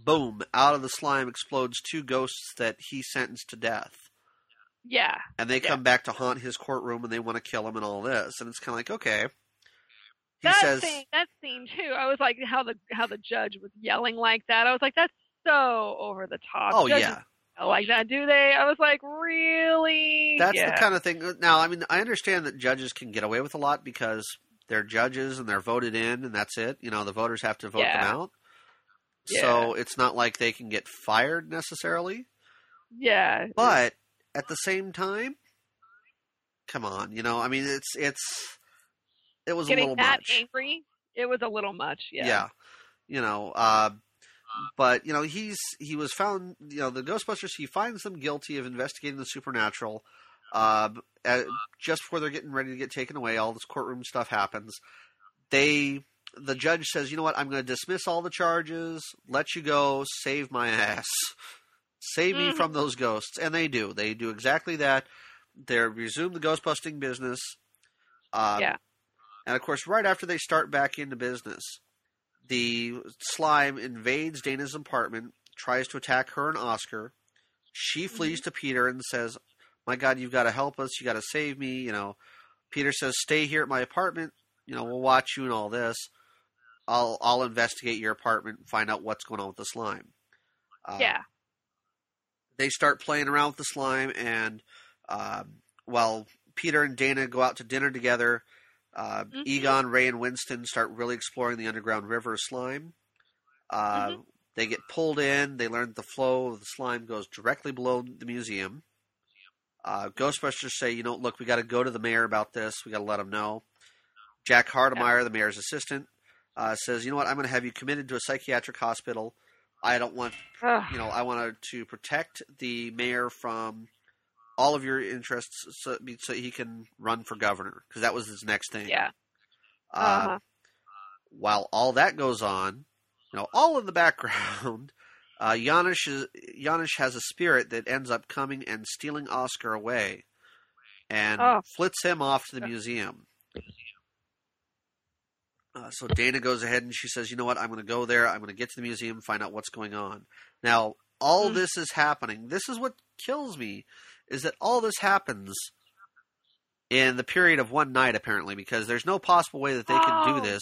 boom! Out of the slime explodes two ghosts that he sentenced to death yeah, and they Yeah. come back to haunt his courtroom and they want to kill him and all this and it's kind of like okay that says scene, that scene too. I was like, how the how the judge was yelling like that. I was like, that's so over the top. oh Judges yeah like that, do they? I was like, really? that's yeah. the kind of thing uh, now i mean i understand that judges can get away with a lot because they're judges and they're voted in and that's it you know the voters have to vote them Yeah. out so it's not like they can get fired necessarily yeah, but at the same time come on you know i mean it's it's it was a getting little that much angry, it was a little much. Yeah, Yeah. you know uh but you know he's he was found you know the ghostbusters he finds them guilty of investigating the supernatural uh uh, just before they're getting ready to get taken away all this courtroom stuff happens they the judge says you know what i'm going to dismiss all the charges let you go save my (laughs) ass save me Mhm. from those ghosts and they do they do exactly that they resume the ghostbusting business uh, Yeah. And of course right after they start back into business the slime invades Dana's apartment, tries to attack her and Oscar. She flees to Peter and says, "My God, you've got to help us. You got to save me." You know, Peter says, "Stay here at my apartment. You know, we'll watch you and all this. I'll I'll investigate your apartment and find out what's going on with the slime." Uh, yeah. They start playing around with the slime, and um, well, Peter and Dana go out to dinner together. Uh, Mhm. Egon, Ray, and Winston start really exploring the underground river of slime. Uh, Mhm. They get pulled in. They learn that the flow of the slime goes directly below the museum. Uh, Ghostbusters say, you know, look, we got to go to the mayor about this. We got to let him know. Jack Hardemeyer, the mayor's assistant, uh, says, you know what? I'm going to have you committed to a psychiatric hospital. I don't want you know, I wanted to protect the mayor from all of your interests, so, so he can run for governor because that was his next thing. yeah. Uh, Uh-huh. While all that goes on, you know, all in the background, (laughs) uh, Janosz is, has a spirit that ends up coming and stealing Oscar away, and Oh. flits him off to the museum. Uh, so Dana goes ahead and she says, "You know what? I'm going to go there. I'm going to get to the museum, find out what's going on." Now, all Mm. this is happening. This is what kills me, is that all this happens in the period of one night, apparently, because there's no possible way that they can do this.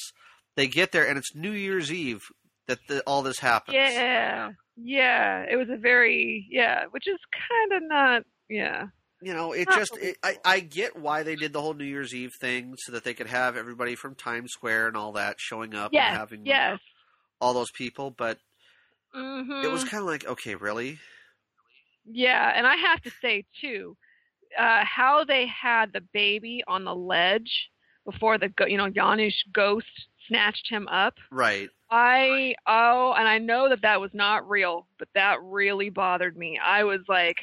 They get there, and it's New Year's Eve that the, all this happens. Yeah. Yeah. It was a very yeah, which is kind of not yeah. You know, it Not just it, I I get why they did the whole New Year's Eve thing so that they could have everybody from Times Square and all that showing up Yes. and having Yes. all those people, but hmm it was kind of like, okay, really? Yeah, and I have to say too, uh, how they had the baby on the ledge before the you know Janosz ghost snatched him up. Right. I oh, and I know that that was not real, but that really bothered me. I was like,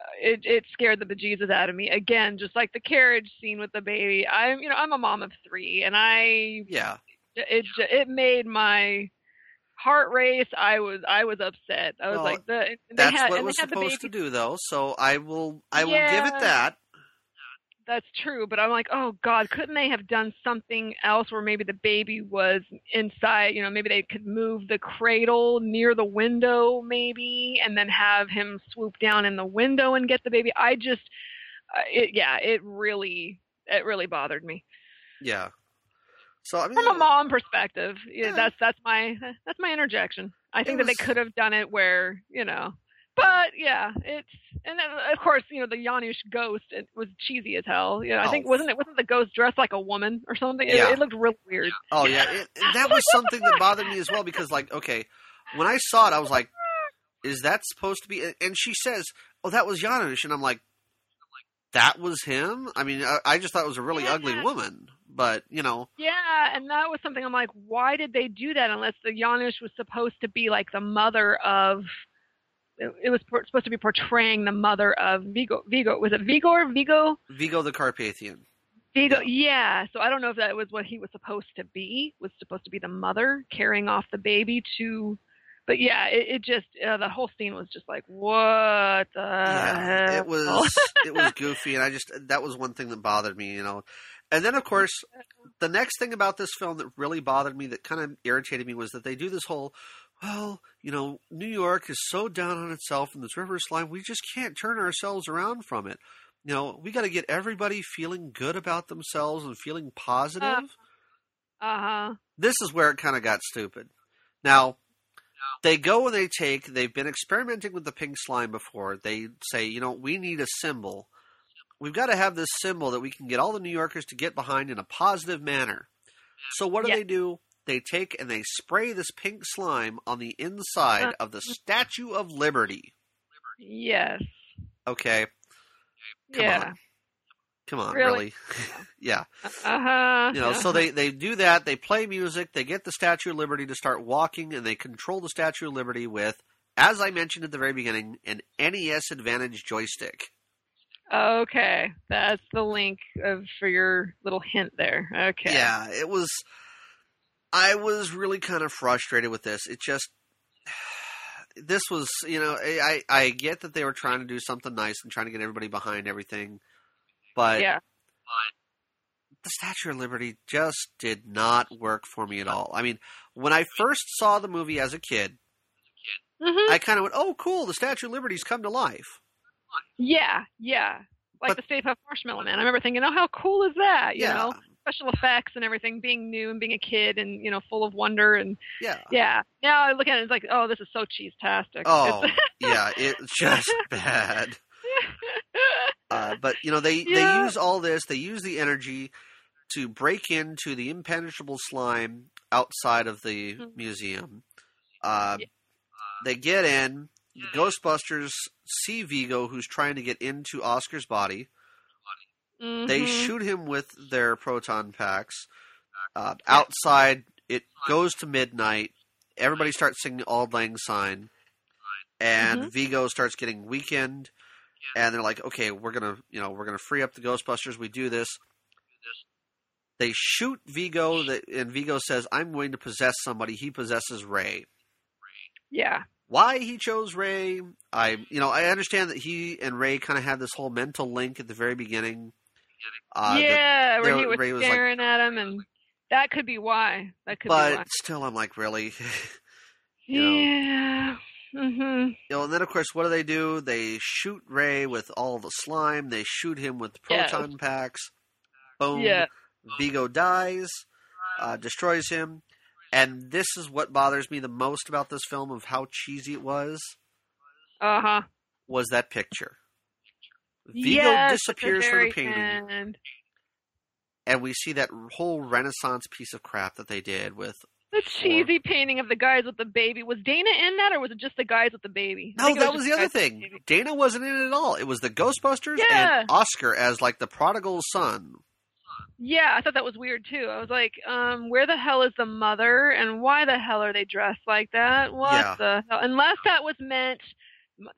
uh, it it scared the bejesus out of me. Again, just like the carriage scene with the baby. I'm you know I'm a mom of three, and I Yeah. it it made my heart race. I was I was upset. I was Well, like the they That's had what was supposed to do, though. So I will, I will give it that. that's true, but I'm like, oh God, couldn't they have done something else where maybe the baby was inside? You know, maybe they could move the cradle near the window, maybe, and then have him swoop down in the window and get the baby. I just, uh, it, yeah, it really, it really bothered me Yeah. So I mean, from a mom perspective. Yeah, Yeah. that's that's my that's my interjection. I think that they could have done it where you know. But yeah, it's and then of course you know the Janosz ghost it was cheesy as hell. You know, I oh. think Oh. wasn't it wasn't the ghost dressed like a woman or something? It, Yeah. it looked real weird. oh yeah, it, (laughs) that was something that bothered me as well because, like, okay, when I saw it, I was like, "Is that supposed to be?" And she says, "Oh, that was Janosz," and I'm like, "That was him." I mean, I, I just thought it was a really ugly Yeah. woman, but you know, Yeah, and that was something I'm like, why did they do that? Unless the Janosz was supposed to be like the mother of. It, was supposed to be portraying the mother of Vigo. Vigo was it Vigor? Vigo? Vigo the Carpathian. Vigo, yeah. So I don't know if that was what he was supposed to be. Was supposed to be the mother carrying off the baby to, but yeah, it, it just uh, the whole scene was just like what the yeah, hell? it was (laughs) it was goofy, and I just that was one thing that bothered me, you know. And then, of course, the next thing about this film that really bothered me, that kind of irritated me, was that they do this whole, well, you know, New York is so down on itself and this river slime, we just can't turn ourselves around from it. You know, we got to get everybody feeling good about themselves and feeling positive. Uh huh. this is where it kind of got stupid. Now, they go and they take, they've been experimenting with the pink slime before. They say, you know, we need a symbol. We've got to have this symbol that we can get all the New Yorkers to get behind in a positive manner. So, what do they do? They take and they spray this pink slime on the inside Uh, of the Statue of Liberty. Yes. Okay, Come yeah. on. come on, Really? really? (laughs) yeah. Uh huh. you know so they they do that they play music they get the statue of liberty to start walking and they control the statue of liberty with as i mentioned at the very beginning an nes advantage joystick Okay, that's the link of for your little hint there. Okay. yeah it was i was really kind of frustrated with this it just (sighs) this was you know i i get that they were trying to do something nice and trying to get everybody behind everything but Yeah. the Statue of Liberty just did not work for me at all. I mean, when I first saw the movie as a kid, hmm I kind of went, "Oh, cool! The Statue of Liberty's come to life." Yeah. Yeah. like But- the Stay Puft Marshmallow Man. I remember thinking, oh, how cool is that? You yeah, know, special effects and everything, being new and being a kid and you know, full of wonder and yeah. yeah. Now I look at it, it's like, oh, this is so cheese-tastic. Oh, yeah, it's just (laughs) bad. Uh, but you know they Yeah. they use all this. They use the energy to break into the impenetrable slime outside of the Mhm. museum. Uh, Yeah. They get in. The Ghostbusters see Vigo, who's trying to get into Oscar's body. They Mhm. shoot him with their proton packs. Uh, outside, it goes to midnight. Everybody starts singing "Auld Lang Syne," and Mhm. Vigo starts getting weakened. And they're like, "Okay, we're gonna, you know, we're gonna free up the Ghostbusters. We do this." They shoot Vigo, and Vigo says, "I'm going to possess somebody." He possesses Ray. Yeah. Why he chose Ray, I, you know, I understand that he and Ray kind of had this whole mental link at the very beginning. Uh, yeah, where he was Ray was like- staring at him, and that could be why. That could be but why. still, I'm like, really? (laughs) you know. Yeah. Mhm. You know, and then of course, what do they do? They shoot Ray with all the slime. They shoot him with proton packs. Boom. Yeah. Vigo dies, uh, destroys him, and this is what bothers me the most about this film of how cheesy it was. Uh huh. Was that picture? Vigo yes, disappears from the painting, end. and we see that whole Renaissance piece of crap that they did with. The cheesy painting of the guys with the baby. Was Dana in that, or was it just the guys with the baby? No, that was just the other thing. baby. Dana wasn't in it at all. It was the Ghostbusters Yeah. and Oscar as like the prodigal son. Yeah, I thought that was weird too. I was like, um, where the hell is the mother, and why the hell are they dressed like that? What Yeah. the hell? Unless that was meant.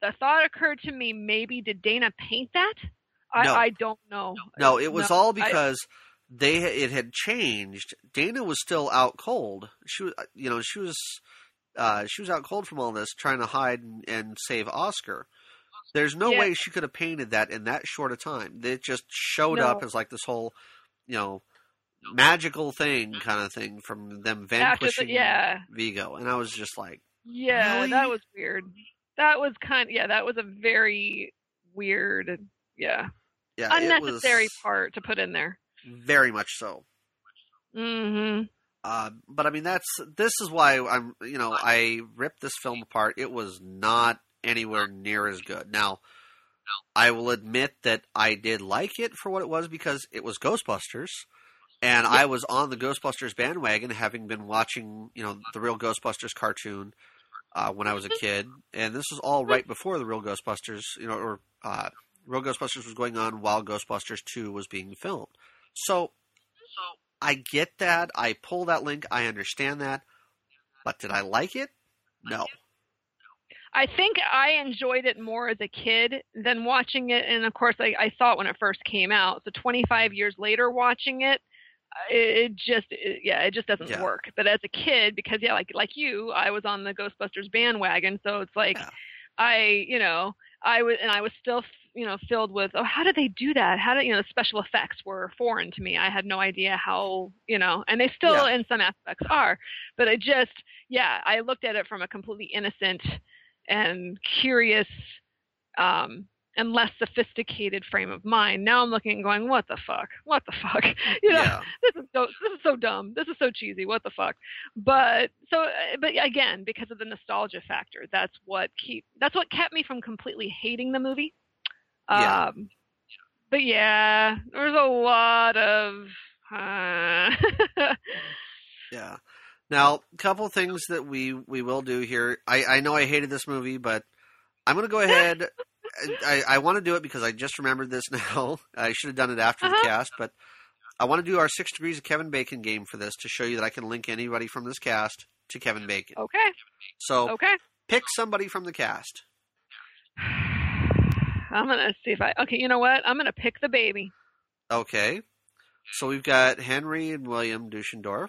The thought occurred to me. Maybe did Dana paint that? I, No. I don't know. No, it was No, all I- because they it had changed. Dana was still out cold. She was, you know, she was uh, she was out cold from all this, trying to hide and, and save Oscar. There's no Yeah. way she could have painted that in that short a time. It just showed No. up as like this whole, you know, magical thing kind of thing from them vanquishing yeah. Vigo, and I was just like, Yeah, Really? that was weird. That was kind. Yeah, that was a very weird. Yeah, yeah, unnecessary part to put in there. very much so. hmm Uh, but I mean, that's this is why I'm, you know, I ripped this film apart. It was not anywhere near as good. Now, I will admit that I did like it for what it was because it was Ghostbusters, and I was on the Ghostbusters bandwagon, having been watching, you know, the real Ghostbusters cartoon uh, when I was a kid, and this was all right before the real Ghostbusters, you know, or uh, real Ghostbusters was going on while Ghostbusters Two was being filmed. So I get that. I pull that link. I understand that. But did I like it? No. I think I enjoyed it more as a kid than watching it, and of course, I, I saw it when it first came out. So 25 years later, watching it, uh, it, it just, it, yeah, it just doesn't Yeah. work. But as a kid, because yeah, like like you, I was on the Ghostbusters bandwagon, so it's like, Yeah. I, you know, I was, and I was still, you know, filled with, oh, how did they do that? How did, you know, the special effects were foreign to me. I had no idea how, you know, and they still, Yeah. in some aspects, are. But I just, yeah, I looked at it from a completely innocent and curious um and less sophisticated frame of mind. Now I'm looking and going, what the fuck? What the fuck? (laughs) You know, Yeah. this is so this is so dumb. This is so cheesy. What the fuck? But so uh, but again, because of the nostalgia factor, that's what keep that's what kept me from completely hating the movie. Yeah. Um but yeah, there's a lot of uh, (laughs) Yeah. Now, a couple things that we we will do here. I I know I hated this movie, but I'm going to go (laughs) ahead. I I want to do it because I just remembered this (laughs) now. I should have done it after the Uh-huh. cast, but I want to do our six degrees of Kevin Bacon game for this to show you that I can link anybody from this cast to Kevin Bacon. okay. So Okay. pick somebody from the cast. I'm gonna see if I okay, you know what? I'm gonna pick the baby. Okay. So we've got Henry and William Deutschendorf.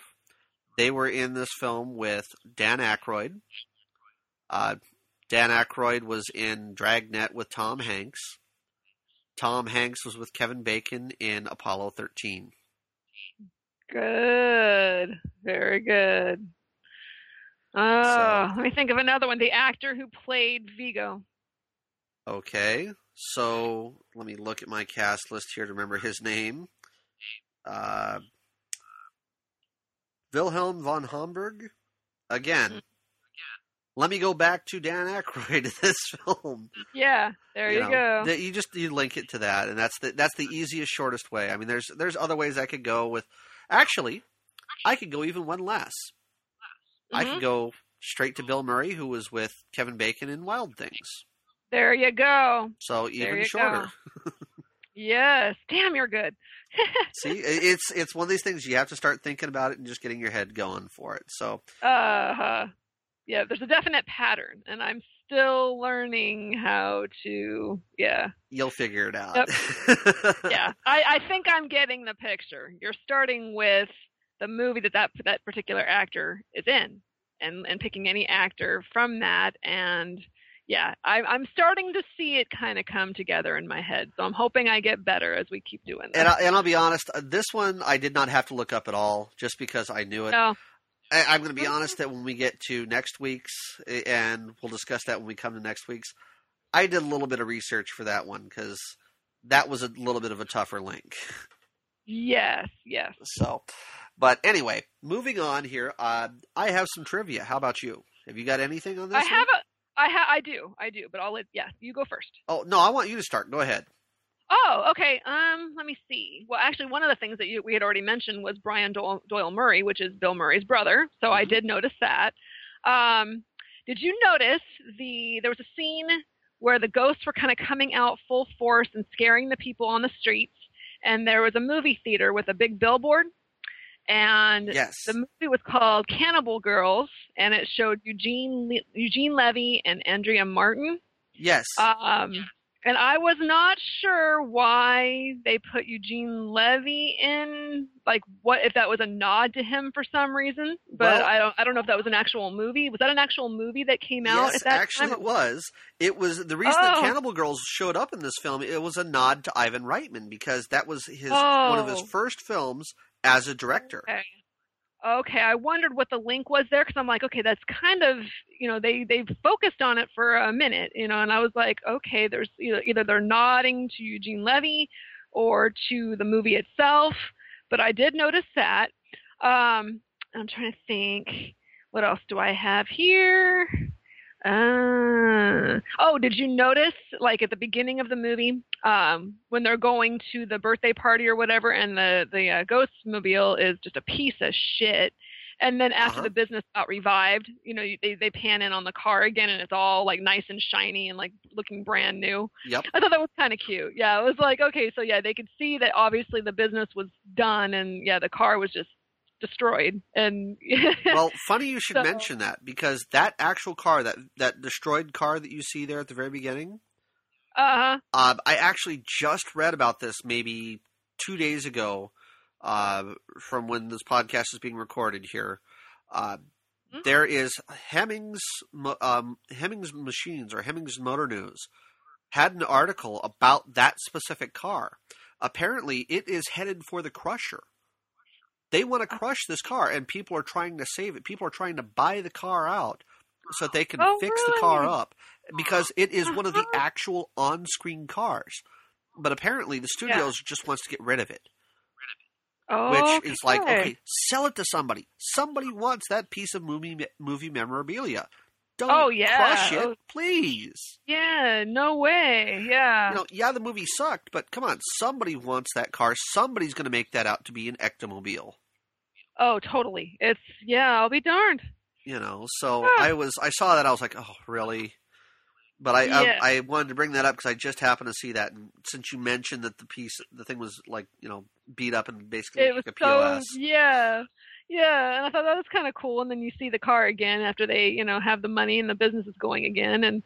They were in this film with Dan Aykroyd. Uh, Dan Aykroyd was in Dragnet with Tom Hanks. Tom Hanks was with Kevin Bacon in Apollo 13. Good. Very good. Oh, let me think of another one. The actor who played Vigo. Okay. so let me look at my cast list here to remember his name. Uh, Wilhelm von Homburg. Again, Mm. let me go back to Dan Aykroyd in (laughs) this film. Yeah, there you, know, go. you just you link it to that, and that's the that's the easiest, shortest way. I mean, there's there's other ways I could go with. Actually, I could go even one less. I Mhm. could go straight to Bill Murray, who was with Kevin Bacon in Wild Things. There you go. So even shorter. (laughs) Yes. Damn, you're good. (laughs) See, it's it's one of these things you have to start thinking about it and just getting your head going for it. So Uh, huh. yeah, there's a definite pattern, and I'm still learning how to. Yeah, you'll figure it out. (laughs) yeah. I, I think I'm getting the picture. You're starting with the movie that that that particular actor is in, and and picking any actor from that, and yeah, I, I'm starting to see it kind of come together in my head. So I'm hoping I get better as we keep doing this. and, I, and I'll be honest, uh, this one I did not have to look up at all, just because I knew it. no, I, I'm going to be honest that when we get to next week's, and we'll discuss that when we come to next week's, I did a little bit of research for that one because that was a little bit of a tougher link. yes, yes. So, but anyway, moving on here. Uh, I have some trivia. How about you? Have you got anything on this? I one? have a. I ha- I do. I do. But I'll let. Yeah, you go first. Oh no, I want you to start. Go ahead. Oh, okay. Um, let me see. Well, actually, one of the things that you, we had already mentioned was Brian Doyle, Doyle Murray, which is Bill Murray's brother. So I Mhm. did notice that. Um, did you notice the there was a scene where the ghosts were kind of coming out full force and scaring the people on the streets, and there was a movie theater with a big billboard, and Yes. the movie was called Cannibal Girls, and it showed Eugene Le- Eugene Levy and Andrea Martin. Yes. Um, and I was not sure why they put Eugene Levy in, like what if that was a nod to him for some reason. But Well- I don't, I don't know if that was an actual movie. Was that an actual movie that came out yes, at that actually, time? it was. It was the reason that Oh. Cannibal Girls showed up in this film. It was a nod to Ivan Reitman because that was his one of his Oh. first films as a director. Okay. Okay, I wondered what the link was there because I'm like, okay, that's kind of, you know, they they've focused on it for a minute, you know, and I was like, okay, there's either, either they're nodding to Eugene Levy or to the movie itself, but I did notice that. Um, I'm trying to think, what else do I have here? Uh, oh, did you notice, like at the beginning of the movie, um, when they're going to the birthday party or whatever, and the the uh, ghost mobile is just a piece of shit, and then after Uh-huh. the business got revived, you know, they they pan in on the car again, and it's all like nice and shiny and like looking brand new. Yep. I thought that was kind of cute. Yeah, it was like okay, so yeah, they could see that obviously the business was done, and yeah, the car was just destroyed, and well, funny you (laughs) should So- mention that because that actual car, that that destroyed car that you see there at the very beginning, uh huh. uh, I actually just read about this maybe two days ago, uh, from when this podcast is being recorded here. Uh, there is Hemmings um, Hemmings Machines or Hemmings Motor News had an article about that specific car. Apparently, it is headed for the crusher. They want to crush this car, and people are trying to save it. People are trying to buy the car out so that they can Oh, fix the car up because it is one of the Uh-huh. actual on-screen cars. But apparently, the studios just wants to get rid of it, Oh, which is like, okay, sell it to somebody. Somebody wants that piece of movie movie memorabilia. Don't Oh, yeah. crush it, Oh. please. Yeah, no way. Yeah. You know, yeah, the movie sucked, but come on, somebody wants that car. Somebody's going to make that out to be an ectomobile. Oh, totally. It's yeah, I'll be darned. You know, so Huh. I was, I saw that, I was like, oh, really? But I, Yeah. I, I wanted to bring that up because I just happened to see that, and since you mentioned that the piece, the thing was like, you know, beat up and basically It was like a so POS. yeah. Yeah, and I thought that was kind of cool. And then you see the car again after they, you know, have the money and the business is going again. And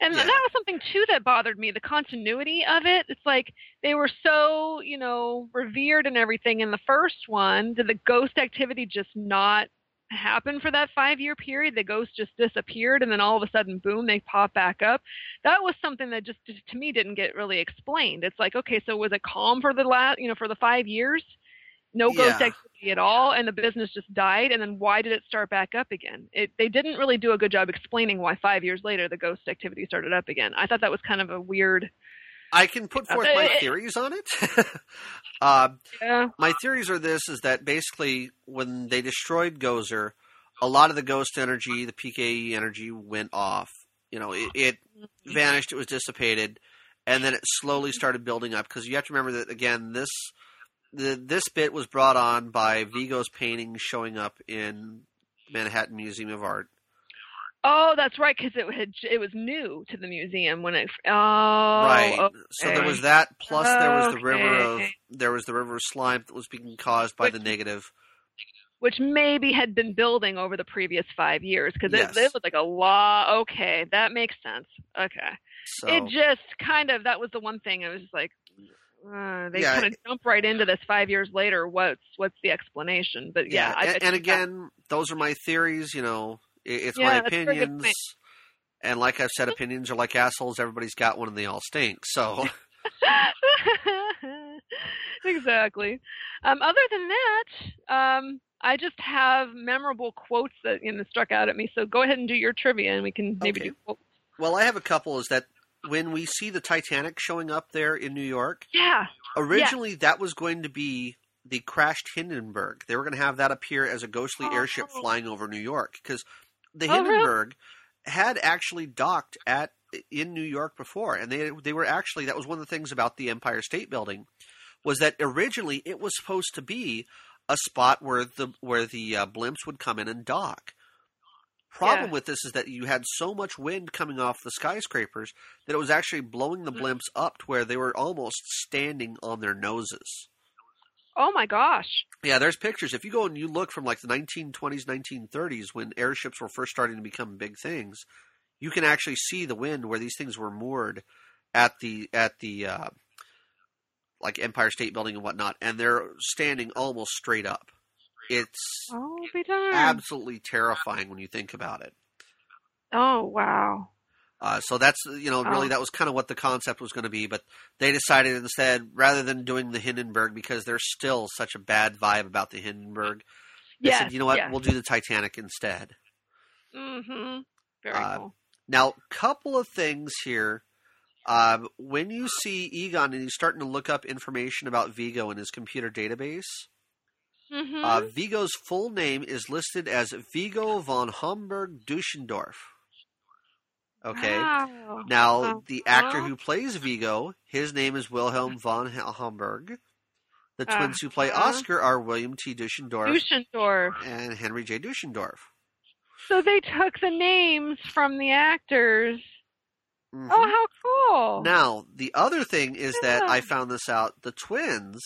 and Yeah. that was something too that bothered me. The continuity of it. It's like they were so, you know, revered and everything in the first one. Did the ghost activity just not happen for that five year period? The ghost just disappeared, and then all of a sudden, boom, they pop back up. That was something that just, just to me didn't get really explained. It's like, okay, so was it calm for the last, you know, for the five years? No ghost Yeah. activity at all and the business just died and then why did it start back up again it, they didn't really do a good job explaining why five years later the ghost activity started up again i thought that was kind of a weird I can put forth Uh, my theories on it. (laughs) uh, Yeah. my theories are this: is that basically when they destroyed Gozer, a lot of the ghost energy, the PKE energy, went off. You know, it, it vanished. It was dissipated, and then it slowly started building up. Because you have to remember that again, this the this bit was brought on by Vigo's painting showing up in Manhattan Museum of Art. Oh, that's right, because it had it was new to the museum when it. Oh, right. So there was that. Plus, there was the river of there was the river of slime that was being caused by the negative. which maybe had been building over the previous five years because Yes. it, it was like a law. Okay, that makes sense. Okay, So it just kind of that was the one thing. I was like uh, they Yeah, kind of jump right into this five years later. What's what's the explanation? But yeah, I and, and again, those are my theories. You know, it's Yeah, my that's a very good opinions. And like I've said, opinions are like assholes. Everybody's got one, and they all stink. So (laughs) exactly. Um, other than that, um, I just have memorable quotes that you know struck out at me. So go ahead and do your trivia, and we can maybe Okay. do. Quotes. Well, I have a couple. Is that when we see the Titanic showing up there in New York? Yeah. Originally, that was going to be the crashed Hindenburg. They were going to have that appear as a ghostly Oh. airship flying over New York because the Oh, really? Hindenburg had actually docked at in New York before, and they they were actually that was one of the things about the Empire State Building was that originally it was supposed to be a spot where the where the uh, blimps would come in and dock. Problem Yeah. with this is that you had so much wind coming off the skyscrapers that it was actually blowing the Mhm. blimps up to where they were almost standing on their noses. Oh my gosh. Yeah, there's pictures. If you go and you look from like the 1920s, 1930s, when airships were first starting to become big things, you can actually see the wind where these things were moored at the at the uh, like Empire State Building and whatnot, and they're standing almost straight up. It's absolutely terrifying when you think about it. oh wow. Uh, so that's you know really Oh. that was kind of what the concept was going to be, but they decided instead rather than doing the Hindenburg because there's still such a bad vibe about the Hindenburg. They Yes, said, you know what, yes. we'll do the Titanic instead. Mm-hmm. Very Uh, cool. Now, couple of things here. Um, when you see Egon and he's starting to look up information about Vigo in his computer database, Mm-hmm. uh, Vigo's full name is listed as Vigo von Homburg Deutschendorf. Okay. Wow. Now, the actor who plays Vigo, his name is Wilhelm von Homburg. The twins who play. Oscar are William T. Deutschendorf Deutschendorf. and Henry J. Deutschendorf. So they took the names from the actors. Mhm. Oh, how cool! Now, the other thing is that I found this out. The twins,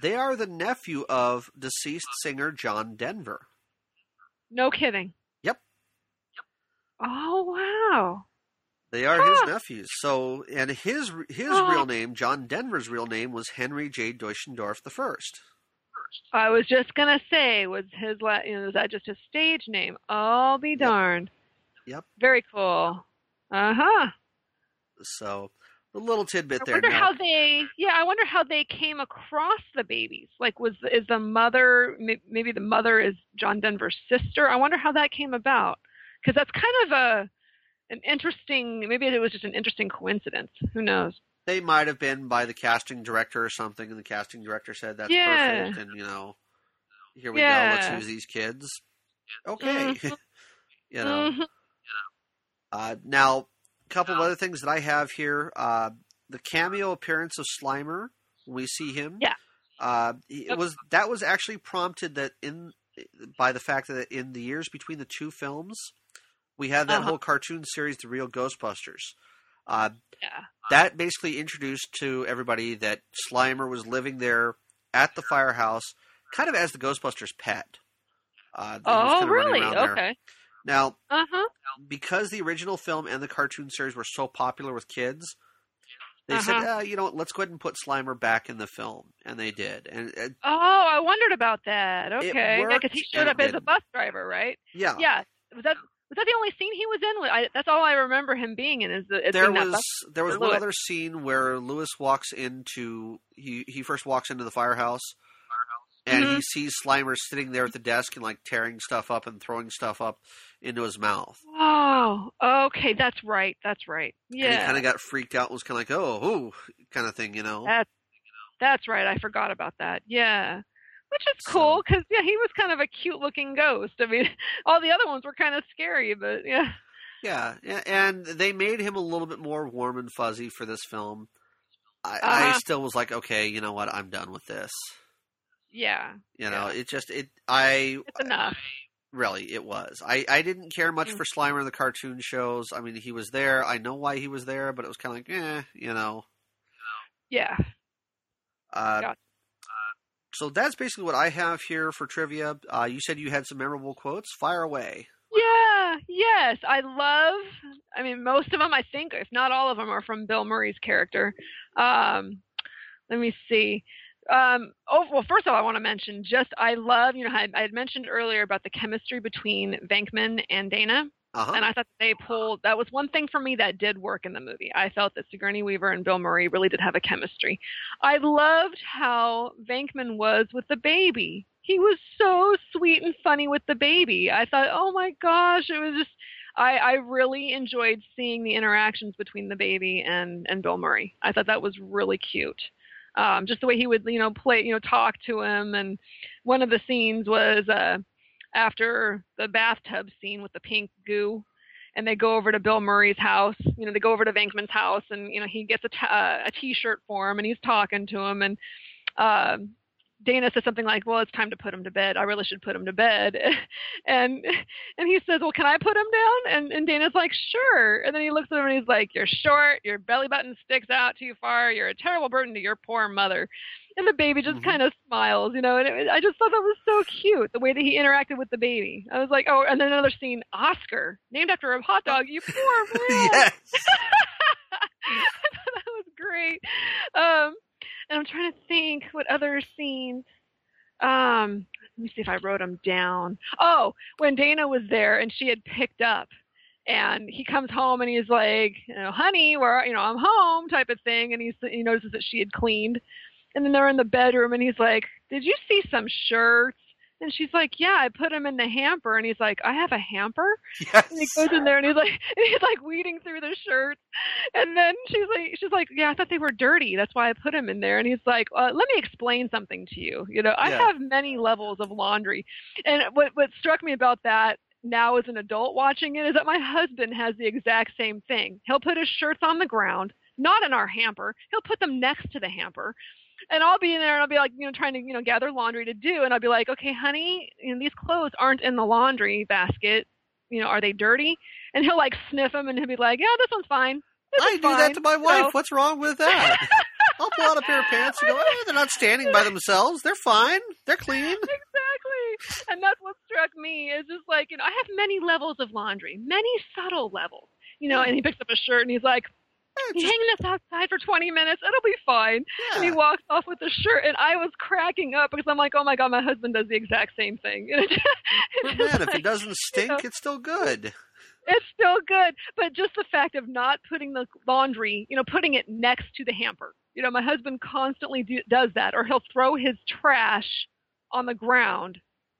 they are the nephew of deceased singer John Denver. No kidding. Yep. Oh wow. They are his nephews. So, and his his Oh. real name, John Denver's real name, was Henry J. Deutschendorf the first. I was just gonna say, was his la- you know, is that just a stage name? I'll be darned. Yep. Very cool. Uh huh. So, a little tidbit I there. wonder Now, how they, yeah, I wonder how they came across the babies. Like, was is the mother maybe the mother is John Denver's sister? I wonder how that came about because that's kind of a an interesting. Maybe it was just an interesting coincidence. Who knows? they might have been by the casting director or something, and the casting director said that's Yeah. perfect, and you know, here we Yeah. go. Let's use these kids. Okay, Mhm. (laughs) you know. Mhm. Uh, now, couple of other things that I have here: uh, the cameo appearance of Slimer we see him. Yeah. Uh, it was that was actually prompted that in by the fact that in the years between the two films, we had that Uh-huh. whole cartoon series, The Real Ghostbusters. Uh, Yeah. that basically introduced to everybody that Slimer was living there at the firehouse, kind of as the Ghostbusters pet. Uh, that he was Oh, really? Okay. there. Now, Uh huh. because the original film and the cartoon series were so popular with kids, they said, Uh-huh. uh, you know what, let's go ahead and put Slimer back in the film. And they did. And uh, Oh, I wondered about that. Okay, yeah, because he showed up as a bus driver, right? yeah, Yeah. Was that was that the only scene he was in? I, that's all I remember him being in. Is, the, is there was bus- there was one Louis. other scene where Louis walks into he he first walks into the firehouse and he Mhm. sees Slimer sitting there at the desk and like tearing stuff up and throwing stuff up into his mouth. Oh, okay, that's right. That's right. And he kind of got freaked out. and Was kind of like, oh, ooh, kind of thing, you know. That's that's right. I forgot about that. Yeah, which is cool because yeah, he was kind of a cute looking ghost. I mean, (laughs) all the other ones were kind of scary, but yeah. Yeah, and they made him a little bit more warm and fuzzy for this film. I, I Uh-huh. still was like, okay, you know what? I'm done with this. Yeah, You know, Yeah. it just it. I it's enough. Really it was. I I didn't care much Mm. for Slimer in the cartoon shows. I mean, he was there. I know why he was there, but it was kind of like, eh, you know. Yeah. Uh, Gotcha. So that's basically what I have here for trivia. Uh, you said you had some memorable quotes. Fire away. Yeah, yes. I love I mean most of them I think if not all of them are from Bill Murray's character. Um let me see. Um oh well first of all I want to mention just I love, you know, I, I had mentioned earlier about the chemistry between Venkman and Dana. Uh huh. And I thought they pulled that was one thing for me that did work in the movie. I felt that Sigourney Weaver and Bill Murray really did have a chemistry. I loved how Venkman was with the baby. He was so sweet and funny with the baby. I thought, oh my gosh, it was just I, I really enjoyed seeing the interactions between the baby and, and Bill Murray. I thought that was really cute. Um, just the way he would, you know, play, you know, talk to him. And one of the scenes was uh, after the bathtub scene with the pink goo and they go over to Bill Murray's house. You know, they go over to Venkman's house, and you know he gets a t- uh, a T-shirt for him, and he's talking to him, and um, Dana says something like, "Well, it's time to put him to bed. I really should put him to bed," (laughs) and and he says, "Well, can I put him down?" And and Dana's like, "Sure," and then he looks at him and he's like, "You're short. Your belly button sticks out too far. You're a terrible burden to your poor mother." And the baby just Mhm. kind of smiles, you know, and it, I just thought that was so cute the way that he interacted with the baby. I was like, oh, and then another scene, Oscar, named after a hot dog. You poor (laughs) man. yes. (laughs) I thought that was great. Um, and I'm trying to think what other scenes. Um, let me see if I wrote them down. Oh, when Dana was there and she had picked up, and he comes home and he's like, you know, honey, where you know I'm home, type of thing, and he's he notices that she had cleaned, and then they're in the bedroom and he's like, did you see some shirts? And she's like, yeah, I put them in the hamper, and he's like, I have a hamper. Yes. And he goes in there and he's like (laughs) and he's like weeding through the shirts. And then she's like she's like, Yeah, I thought they were dirty. That's why I put them in there. And he's like, uh, let me explain something to you. You know, I Yeah. have many levels of laundry. And what what struck me about that now as an adult watching it is that my husband has the exact same thing. He'll put his shirts on the ground, not in our hamper. He'll put them next to the hamper. And I'll be in there and I'll be like, you know, trying to, you know, gather laundry to do. And I'll be like, okay, honey, you know, these clothes aren't in the laundry basket. You know, are they dirty? And he'll like sniff them and he'll be like, yeah, this one's fine. This I do that to my wife. know? What's wrong with that? (laughs) I'll pull out a pair of pants and go, eh, they're not standing by themselves. They're fine. They're clean. exactly. And that's what struck me is just like, you know, I have many levels of laundry, many subtle levels. You know, and he picks up a shirt and he's like, Eh, "You just- hang this outside for 20 minutes, it'll be fine. And he walks off with the shirt, and I was cracking up because I'm like, oh my god, my husband does the exact same thing. (laughs) But man, if it doesn't stink, know. it's still good. it's still good, but just the fact of not putting the laundry, you know, putting it next to the hamper. You know, my husband constantly do, does that, or he'll throw his trash on the ground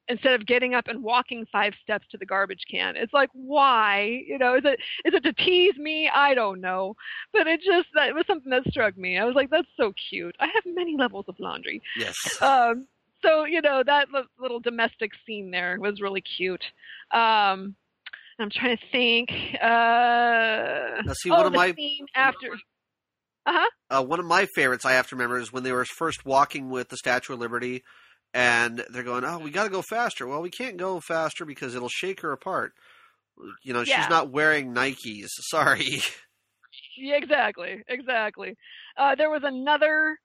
instead of getting up and walking five steps to the garbage can. It's like, why? You know, is it is it to tease me? I don't know, but it just that it was something that struck me. I was like, that's so cute. I have many levels of laundry. Yes. Um, so you know that little domestic scene there was really cute. Um, I'm trying to think. Uh, Now, see, oh, one of my scene after. Uh huh. uh, one of my favorites I have to remember is when they were first walking with the Statue of Liberty, and they're going, "Oh, we got to go faster." Well, we can't go faster because it'll shake her apart. You know, Yeah. she's not wearing Nikes. (laughs) Sorry. Yeah, exactly, exactly. Uh, there was another.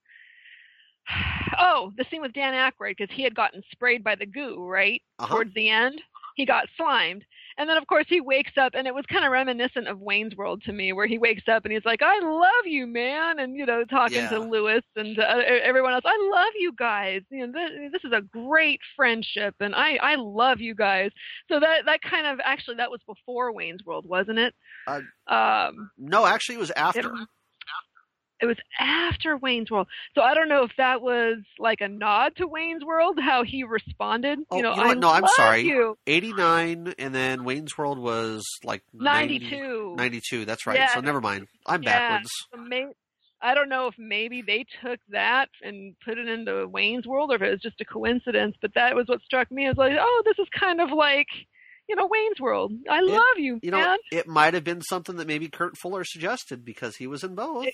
(sighs) Oh, the scene with Dan Aykroyd because he had gotten sprayed by the goo right Uh-huh. towards the end. He got slimed, and then of course he wakes up, and it was kind of reminiscent of Wayne's World to me, where he wakes up and he's like, "I love you, man," and you know, talking Yeah. to Louis and uh, everyone else. I love you guys. You know, this, this is a great friendship, and I I love you guys. So that that kind of actually that was before Wayne's World, wasn't it? Uh, um, No, actually, it was after. it- It was after Wayne's World, so I don't know if that was like a nod to Wayne's World, how he responded. Oh, you know, you know? I No, I'm sorry. You. 89, and then Wayne's World was like 90 92. 92, that's right. Yeah. So never mind. I'm Yeah. backwards. I don't know if maybe they took that and put it into Wayne's World, or if it was just a coincidence. But that was what struck me as like, oh, this is kind of like, you know, Wayne's World. I love you, You know, it might have been something that maybe Kurt Fuller suggested because he was in both.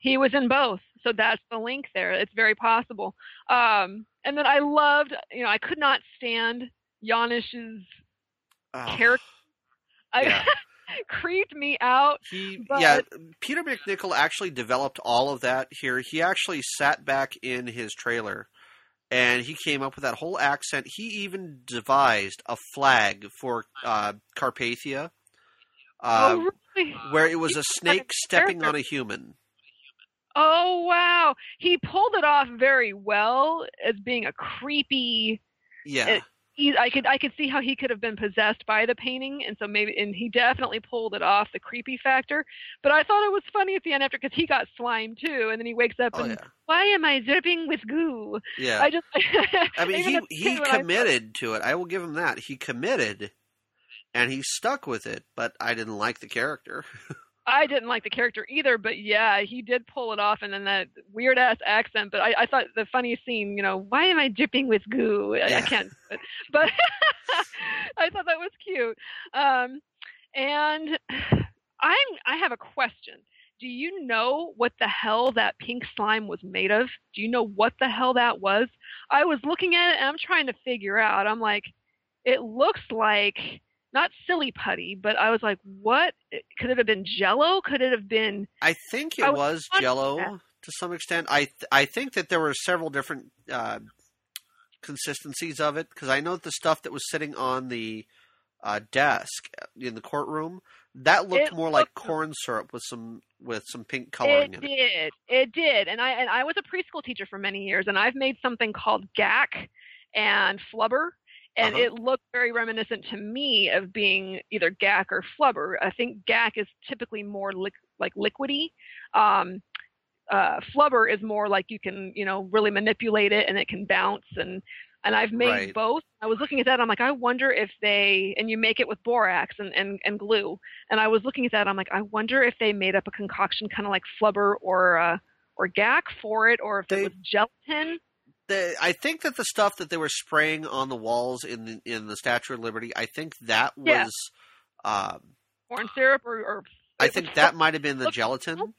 He was in both, so that's the link there. It's very possible. Um, and then I loved, you know, I could not stand Janosz's Oh, character. I, yeah. (laughs) creeped me out. He, But- yeah, Peter MacNicol actually developed all of that here. He actually sat back in his trailer and he came up with that whole accent. He even devised a flag for uh, Carpathia, uh, oh, really? where it was a snake stepping on a human. Oh wow, he pulled it off very well as being a creepy. Yeah, It- He, I could I could see how he could have been possessed by the painting, and so maybe and he definitely pulled it off the creepy factor. But I thought it was funny at the end after because he got slime too, and then he wakes up oh and yeah, why am I dripping with goo? yeah. I just (laughs) I mean, he he kid when I- committed to it. I will give him that. He committed, and he stuck with it. But I didn't like the character. (laughs) I didn't like the character either, but yeah, he did pull it off, and then that weird ass accent. But I, I thought the funniest scene, you know, why am I dripping with goo? I, I can't, but, but (laughs) I thought that was cute. Um, and I'm, I have a question. Do you know what the hell that pink slime was made of? Do you know what the hell that was? I was looking at it and I'm trying to figure out. I'm like, it looks like not silly putty, but I was like, what? Could it have been Jello? Could it have been? I think it I was was Jello to some extent. I th- I think that there were several different uh, consistencies of it because I know that the stuff that was sitting on the uh, desk in the courtroom that looked It more like corn syrup with some with some pink coloring It in it. did. It did. And I and I was a preschool teacher for many years, and I've made something called gack and flubber. And Uh-huh. it looked very reminiscent to me of being either gack or flubber. I think gack is typically more lic- like liquidy. Um, uh, flubber is more like you can, you know, really manipulate it and it can bounce. And and I've made Right. both. I was looking at that. I'm like, I wonder if they and you make it with borax and and, and glue. And I was looking at that. I'm like, I wonder if they made up a concoction kind of like flubber or uh, or gack for it, or if They- it was gelatin. The, I think that the stuff that they were spraying on the walls in the, in the Statue of Liberty, I think that Yeah. was. Um, corn syrup or, or I think that might have been the (laughs) gelatin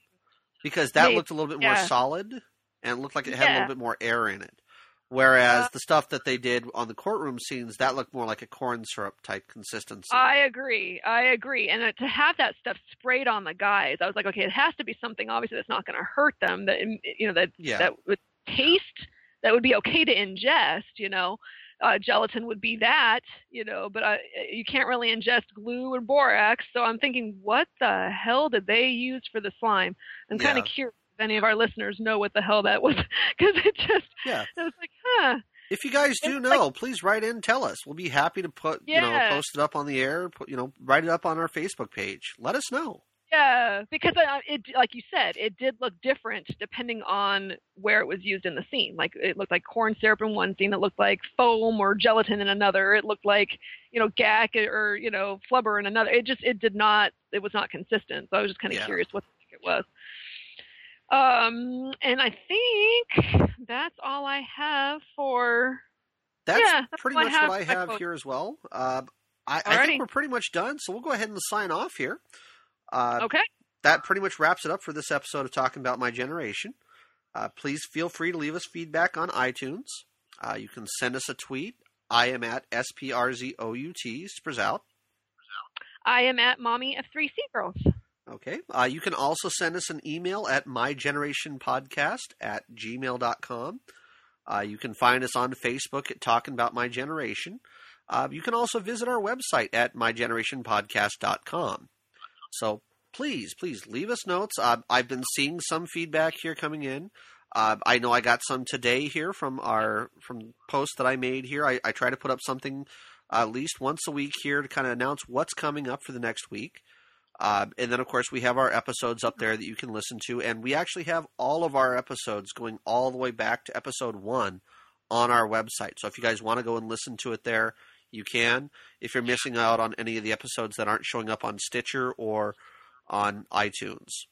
because that looked a little bit more solid and looked like it had a little bit more air in it. Whereas Uh, the stuff that they did on the courtroom scenes, that looked more like a corn syrup type consistency. I agree. I agree. And uh, to have that stuff sprayed on the guys, I was like, okay, it has to be something obviously that's not going to hurt them. That um, you know that yeah, that would taste that would be okay to ingest. You know, uh, gelatin would be that. You know, but I, you can't really ingest glue or borax. So I'm thinking, what the hell did they use for the slime? I'm kind of Yeah. curious if any of our listeners know what the hell that was (laughs) because it just yeah. it was like, huh. If you guys do It's like- know, please write in. Tell us. We'll be happy to put you know post it up on the air. Put, you know, write it up on our Facebook page. Let us know. Yeah, because it, like you said, it did look different depending on where it was used in the scene. Like it looked like corn syrup in one scene, it looked like foam or gelatin in another. It looked like you know gack or you know flubber in another. It just it did not it was not consistent. So I was just kind of Yeah. curious what it was. Um, and I think that's all I have for. That's Yeah, that's pretty I much have what I have here as well. Uh, I, I think we're pretty much done, so we'll go ahead and sign off here. Uh, Okay. that pretty much wraps it up for this episode of Talking About My Generation. Uh, please feel free to leave us feedback on iTunes. Uh, you can send us a tweet. I am at SPRZOUT, Sprout. I am at mommy of three sea girls. Okay. Uh, you can also send us an email at mygenerationpodcast at gmail.com. Uh, you can find us on Facebook at Talking About My Generation. Uh, you can also visit our website at mygenerationpodcast.com. So please, please leave us notes. Uh, I've been seeing some feedback here coming in. Uh, I know I got some today here from our from posts that I made here. I, I try to put up something at least once a week here to kind of announce what's coming up for the next week. Uh, and then, of course, we have our episodes up there that you can listen to. And we actually have all of our episodes going all the way back to episode one on our website. So if you guys want to go and listen to it there, you can. If you're missing out on any of the episodes that aren't showing up on Stitcher or on iTunes.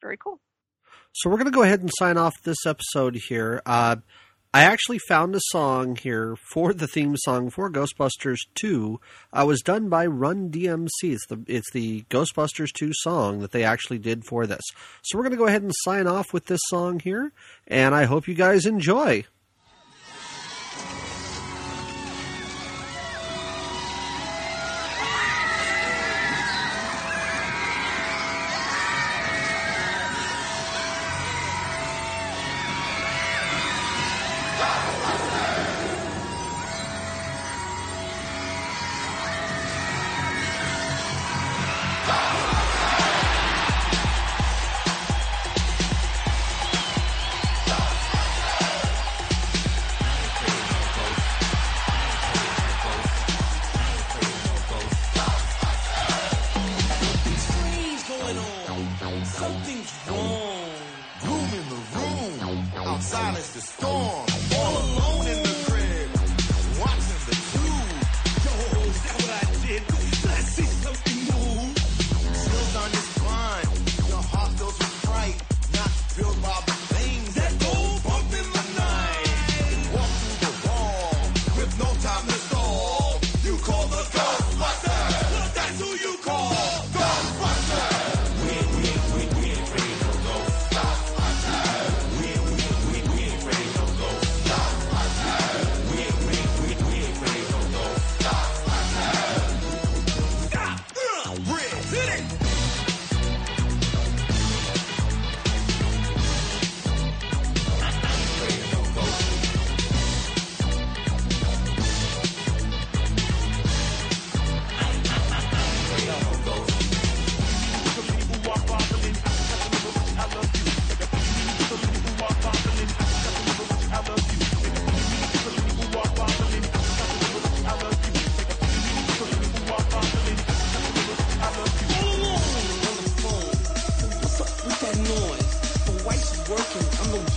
Very cool. So we're going to go ahead and sign off this episode here. Uh, I actually found a song here for the theme song for Ghostbusters 2. Uh, was done by Run DMC. It's the, it's the Ghostbusters 2 song that they actually did for this. So we're going to go ahead and sign off with this song here, and I hope you guys enjoy.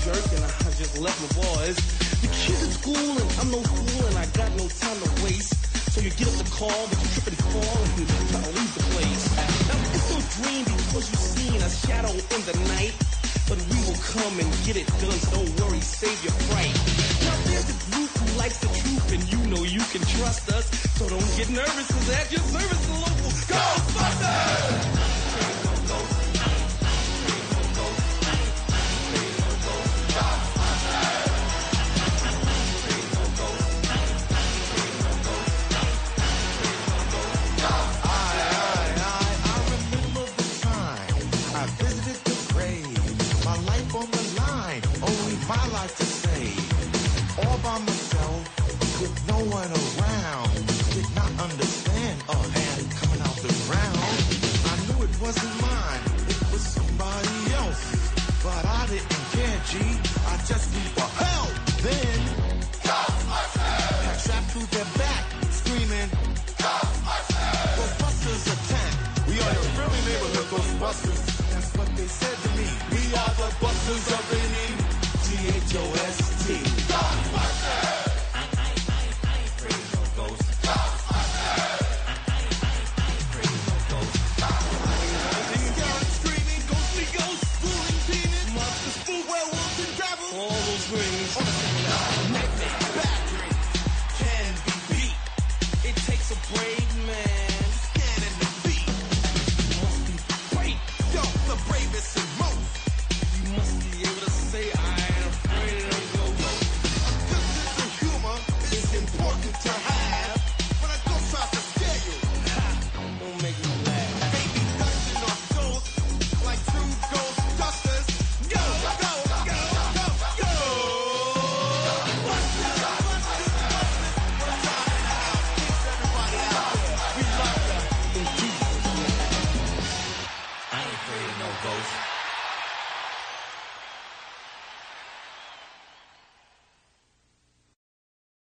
Jerk and I just left my boys. The kids at school and I'm no fool and I got no time to waste. So you get up the call, but you trip and fall and try to leave the place. Now it's no dream because you've seen a shadow in the night. But we will come and get it done, so don't worry, save your fright. Now there's a group who likes the truth and you know you can trust us. So don't get nervous, cause at your service, the local Ghostbusters!